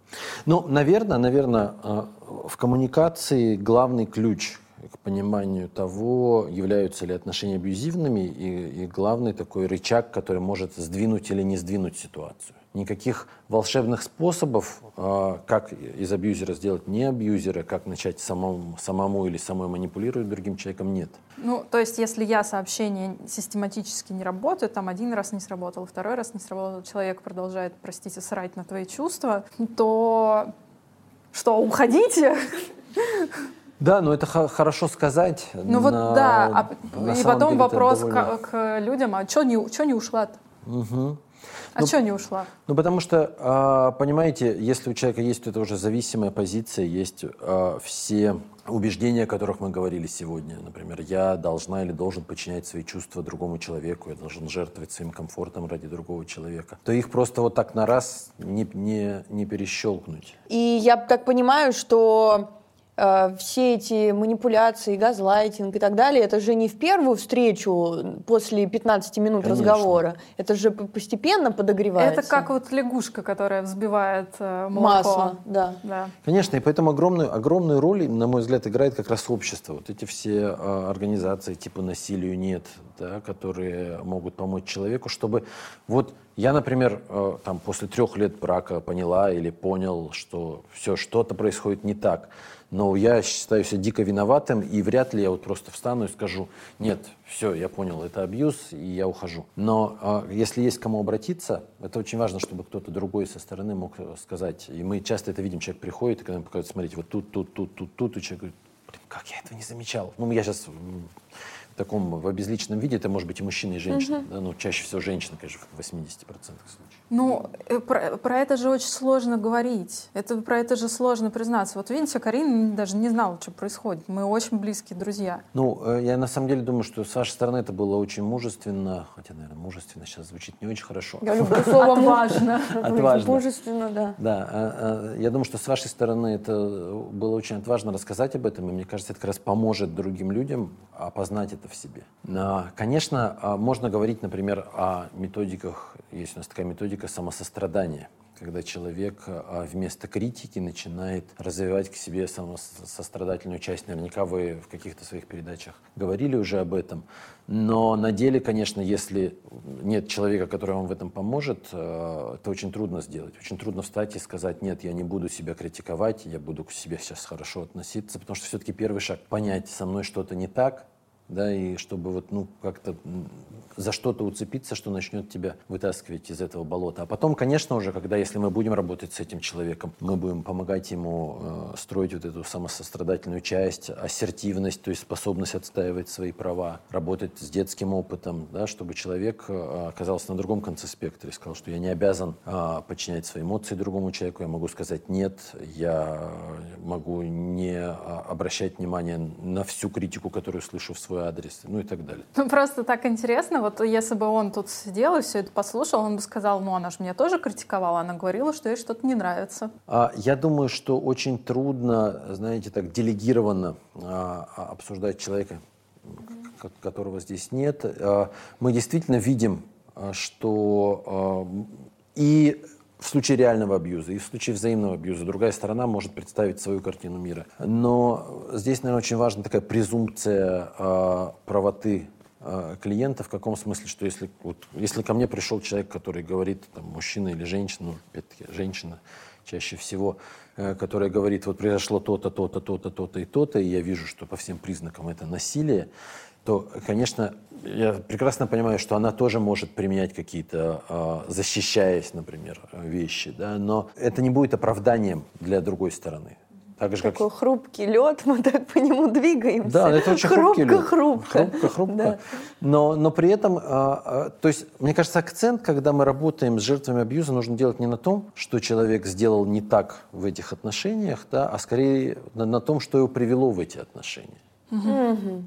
Ну, наверное, наверное, а, в коммуникации главный ключ – к пониманию того, являются ли отношения абьюзивными, и, и главный такой рычаг, который может сдвинуть или не сдвинуть ситуацию. Никаких волшебных способов, э, как из абьюзера сделать не абьюзера, как начать самому, самому или самой манипулировать другим человеком, нет. Ну, то есть, если я сообщение систематически не работаю, там один раз не сработал, второй раз не сработал, человек продолжает, простите, срать на твои чувства, то что, уходите? Да, но это хорошо сказать. Ну вот да, а, и потом вопрос довольно... к, к людям, а что не, не ушла-то? Угу. А ну, что не ушла? Ну, потому что, а, понимаете, если у человека есть это уже зависимая позиция, есть а, все убеждения, о которых мы говорили сегодня. Например, я должна или должен подчинять свои чувства другому человеку, я должен жертвовать своим комфортом ради другого человека, то их просто вот так на раз не, не, не перещелкнуть. И я так понимаю, что все эти манипуляции, газлайтинг и так далее, это же не в первую встречу после 15 минут Конечно. разговора. Это же постепенно подогревается. Это как вот лягушка, которая взбивает э, молоко. Масло, да. да. Конечно, и поэтому огромную, огромную роль, на мой взгляд, играет как раз общество. Вот эти все э, организации типа «Насилию нет», да, которые могут помочь человеку, чтобы вот Я, например, э, там, после трех лет брака поняла или понял, что все, что-то происходит не так. Но я считаю себя дико виноватым, и вряд ли я вот просто встану и скажу, нет, все, я понял, это абьюз, и я ухожу. Но э, если есть кому обратиться, это очень важно, чтобы кто-то другой со стороны мог сказать. И мы часто это видим, человек приходит, и когда ему показывают, смотрите, вот тут, тут, тут, тут, тут, и человек говорит, как я этого не замечал. Ну, я сейчас таком в обезличенном виде, это может быть и мужчина, и женщина. Угу. Да, ну, чаще всего женщина, конечно, в 80% случаев. Ну, э, про, про это же очень сложно говорить. Это, про это же сложно признаться. Вот видите, Карина даже не знала, что происходит. Мы очень близкие друзья. Ну, э, я на самом деле думаю, что с вашей стороны это было очень мужественно. Хотя, наверное, мужественно сейчас звучит не очень хорошо. Я люблю слово «отважно». Отважно. Мужественно, да. Да. А, а, я думаю, что с вашей стороны это было очень отважно рассказать об этом. И мне кажется, это как раз поможет другим людям опознать это в себе. Конечно, а, можно говорить, например, о методиках. Есть у нас такая методика самосострадания, когда человек а, вместо критики начинает развивать к себе самосострадательную часть. Наверняка вы в каких-то своих передачах говорили уже об этом. Но на деле, конечно, если нет человека, который вам в этом поможет, а, это очень трудно сделать. Очень трудно встать и сказать, нет, я не буду себя критиковать, я буду к себе сейчас хорошо относиться, потому что все-таки первый шаг — понять, со мной что-то не так, да, и чтобы вот, ну, как-то за что-то уцепиться, что начнет тебя вытаскивать из этого болота. А потом, конечно, уже, когда, если мы будем работать с этим человеком, мы будем помогать ему э, строить вот эту самосострадательную часть, ассертивность, то есть способность отстаивать свои права, работать с детским опытом, да, чтобы человек э, оказался на другом конце спектра и сказал, что я не обязан э, подчинять свои эмоции другому человеку, я могу сказать нет, я могу не э, обращать внимание на всю критику, которую слышу в свой свой адрес, ну и так далее. Ну просто так интересно, вот если бы он тут сидел и все это послушал, он бы сказал, ну она же меня тоже критиковала, она говорила, что ей что-то не нравится. А, я думаю, что очень трудно, знаете, так делегированно а, а обсуждать человека, которого здесь нет. А, мы действительно видим, а, что а, и в случае реального абьюза и в случае взаимного абьюза другая сторона может представить свою картину мира. Но здесь, наверное, очень важна такая презумпция э, правоты э, клиента в каком смысле, что если, вот, если ко мне пришел человек, который говорит, там, мужчина или женщина, ну, опять-таки, женщина чаще всего, э, которая говорит, вот произошло то-то, то-то, то-то, то-то и то-то, и я вижу, что по всем признакам это насилие, то, конечно, я прекрасно понимаю, что она тоже может применять какие-то, а, защищаясь, например, вещи, да, но это не будет оправданием для другой стороны. Так же, Такой как... хрупкий лед, мы так по нему двигаемся. Да, это очень хрупко, хрупкий лед. Хрупко, хрупко. Хрупко, Да. Но, но при этом, а, то есть, мне кажется, акцент, когда мы работаем с жертвами абьюза, нужно делать не на том, что человек сделал не так в этих отношениях, да, а скорее на, на том, что его привело в эти отношения. Угу.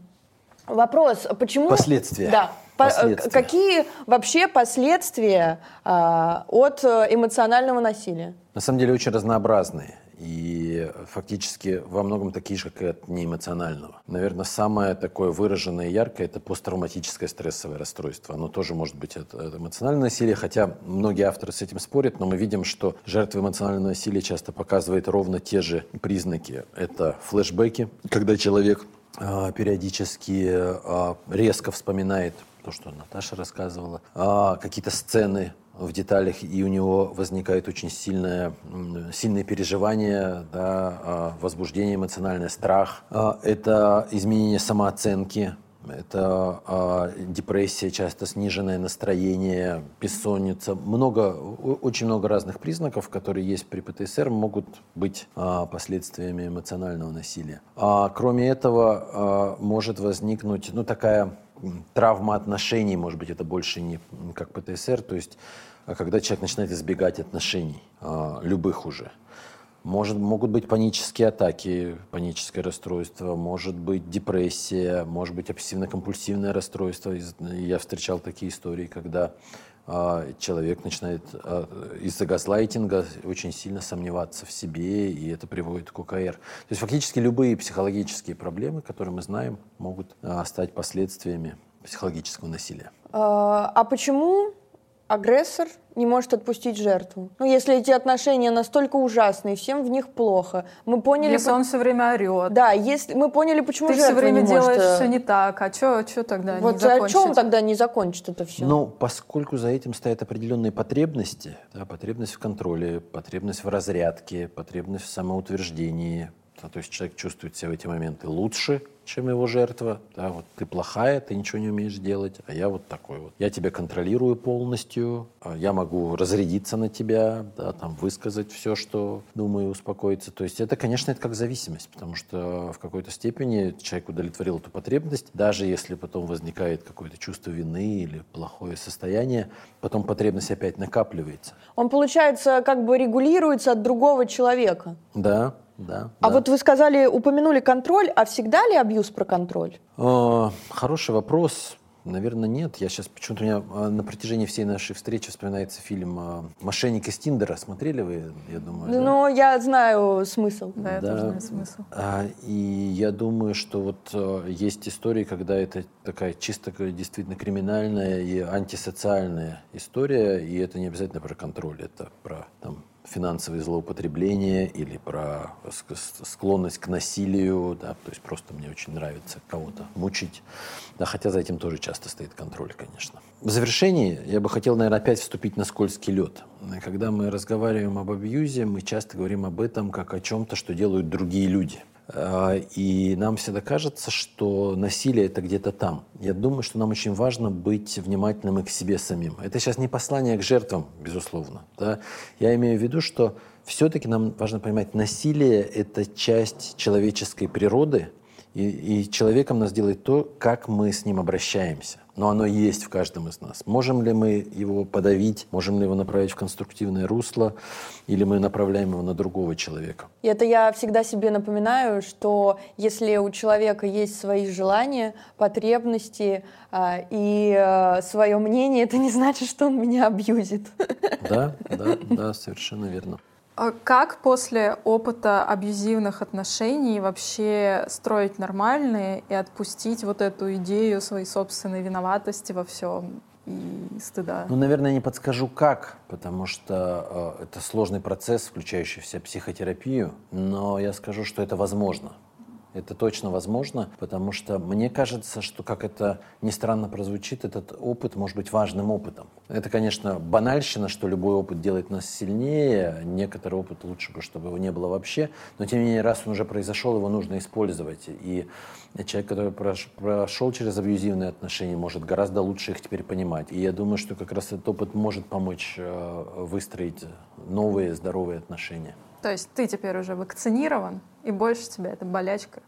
Вопрос, почему... Последствия. Да. Последствия. Какие вообще последствия а, от э, эмоционального насилия? На самом деле очень разнообразные. И фактически во многом такие же, как и от неэмоционального. Наверное, самое такое выраженное и яркое – это посттравматическое стрессовое расстройство. Оно тоже может быть от, эмоционального насилия, хотя многие авторы с этим спорят, но мы видим, что жертвы эмоционального насилия часто показывают ровно те же признаки. Это флешбеки, когда человек периодически а, резко вспоминает то, что Наташа рассказывала, а, какие-то сцены в деталях, и у него возникает очень сильное, сильное переживание, да, возбуждение эмоциональное, страх. Это изменение самооценки, это э, депрессия, часто сниженное настроение, бессонница. Много, очень много разных признаков, которые есть при ПТСР, могут быть э, последствиями эмоционального насилия. А кроме этого э, может возникнуть ну, такая травма отношений, может быть, это больше не как ПТСР, то есть когда человек начинает избегать отношений, э, любых уже. Может, могут быть панические атаки, паническое расстройство, может быть депрессия, может быть обсессивно-компульсивное расстройство. Я встречал такие истории, когда э, человек начинает э, из-за газлайтинга очень сильно сомневаться в себе, и это приводит к ОКР. То есть фактически любые психологические проблемы, которые мы знаем, могут э, стать последствиями психологического насилия. А, почему агрессор не может отпустить жертву. Ну, если эти отношения настолько ужасные, всем в них плохо. Мы поняли... Если по... он все время орет. Да, если мы поняли, почему Ты жертва все время не делаешь может... все не так, а что тогда вот не закончить? а что он тогда не закончит это все? Ну, поскольку за этим стоят определенные потребности, да, потребность в контроле, потребность в разрядке, потребность в самоутверждении, да, то есть человек чувствует себя в эти моменты лучше, чем его жертва. Да, вот ты плохая, ты ничего не умеешь делать, а я вот такой вот. Я тебя контролирую полностью, а я могу разрядиться на тебя, да, там, высказать все, что думаю, успокоиться. То есть это, конечно, это как зависимость, потому что в какой-то степени человек удовлетворил эту потребность, даже если потом возникает какое-то чувство вины или плохое состояние, потом потребность опять накапливается. Он, получается, как бы регулируется от другого человека. Да, да. А да. вот вы сказали, упомянули контроль, а всегда ли абьюз про контроль? Э, хороший вопрос. Наверное, нет. Я сейчас почему-то у меня э, на протяжении всей нашей встречи вспоминается фильм э, «Мошенник из Тиндера». Смотрели вы, я думаю? да? Ну, я знаю смысл. Да, я Да. тоже знаю смысл. А, и я думаю, что вот есть истории, когда это такая чисто действительно криминальная и антисоциальная история, и это не обязательно про контроль, это про там, финансовые злоупотребления или про склонность к насилию, да, то есть просто мне очень нравится кого-то мучить, да, хотя за этим тоже часто стоит контроль, конечно. В завершении я бы хотел, наверное, опять вступить на скользкий лед. Когда мы разговариваем об абьюзе, мы часто говорим об этом как о чем-то, что делают другие люди. А, И нам всегда кажется, что насилие это где-то там. Я думаю, что нам очень важно быть внимательным и к себе самим. Это сейчас не послание к жертвам, безусловно. Да? Я имею в виду, что все-таки нам важно понимать, насилие это часть человеческой природы, и, и человеком нас делает то, как мы с ним обращаемся. Но оно есть в каждом из нас. Можем ли мы его подавить, можем ли его направить в конструктивное русло, или мы направляем его на другого человека. И это я всегда себе напоминаю, что если у человека есть свои желания, потребности а, и свое мнение, это не значит, что он меня абьюзит. Да, да, да, совершенно верно. А как после опыта абьюзивных отношений вообще строить нормальные и отпустить вот эту идею своей собственной виноватости во всем и стыда? Ну, наверное, не подскажу как, потому что э, это сложный процесс, включающий в себя психотерапию, но я скажу, что это возможно. Это точно возможно, потому что мне кажется, что, как это ни странно прозвучит, этот опыт может быть важным опытом. Это, конечно, банальщина, что любой опыт делает нас сильнее, некоторый опыт лучше бы, чтобы его не было вообще, но тем не менее, раз он уже произошел, его нужно использовать. И человек, который прош- прошел через абьюзивные отношения, может гораздо лучше их теперь понимать. И я думаю, что как раз этот опыт может помочь э, выстроить новые здоровые отношения. То есть ты теперь уже вакцинирован, и больше тебя эта болячка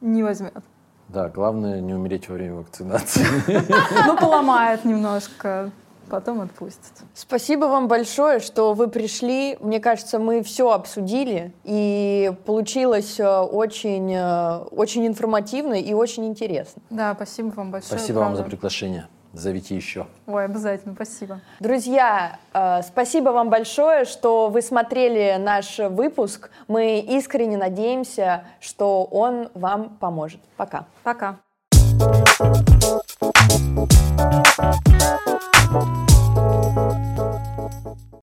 не возьмет. Да, главное не умереть во время вакцинации. Ну, поломает немножко, потом отпустит. Спасибо вам большое, что вы пришли. Мне кажется, мы все обсудили, и получилось э, очень, э, очень информативно и очень интересно. Да, спасибо вам большое. Спасибо вам за приглашение. Зовите еще. Ой, обязательно, спасибо. Друзья, э, спасибо вам большое, что вы смотрели наш выпуск. Мы искренне надеемся, что он вам поможет. Пока. Пока. Thank you.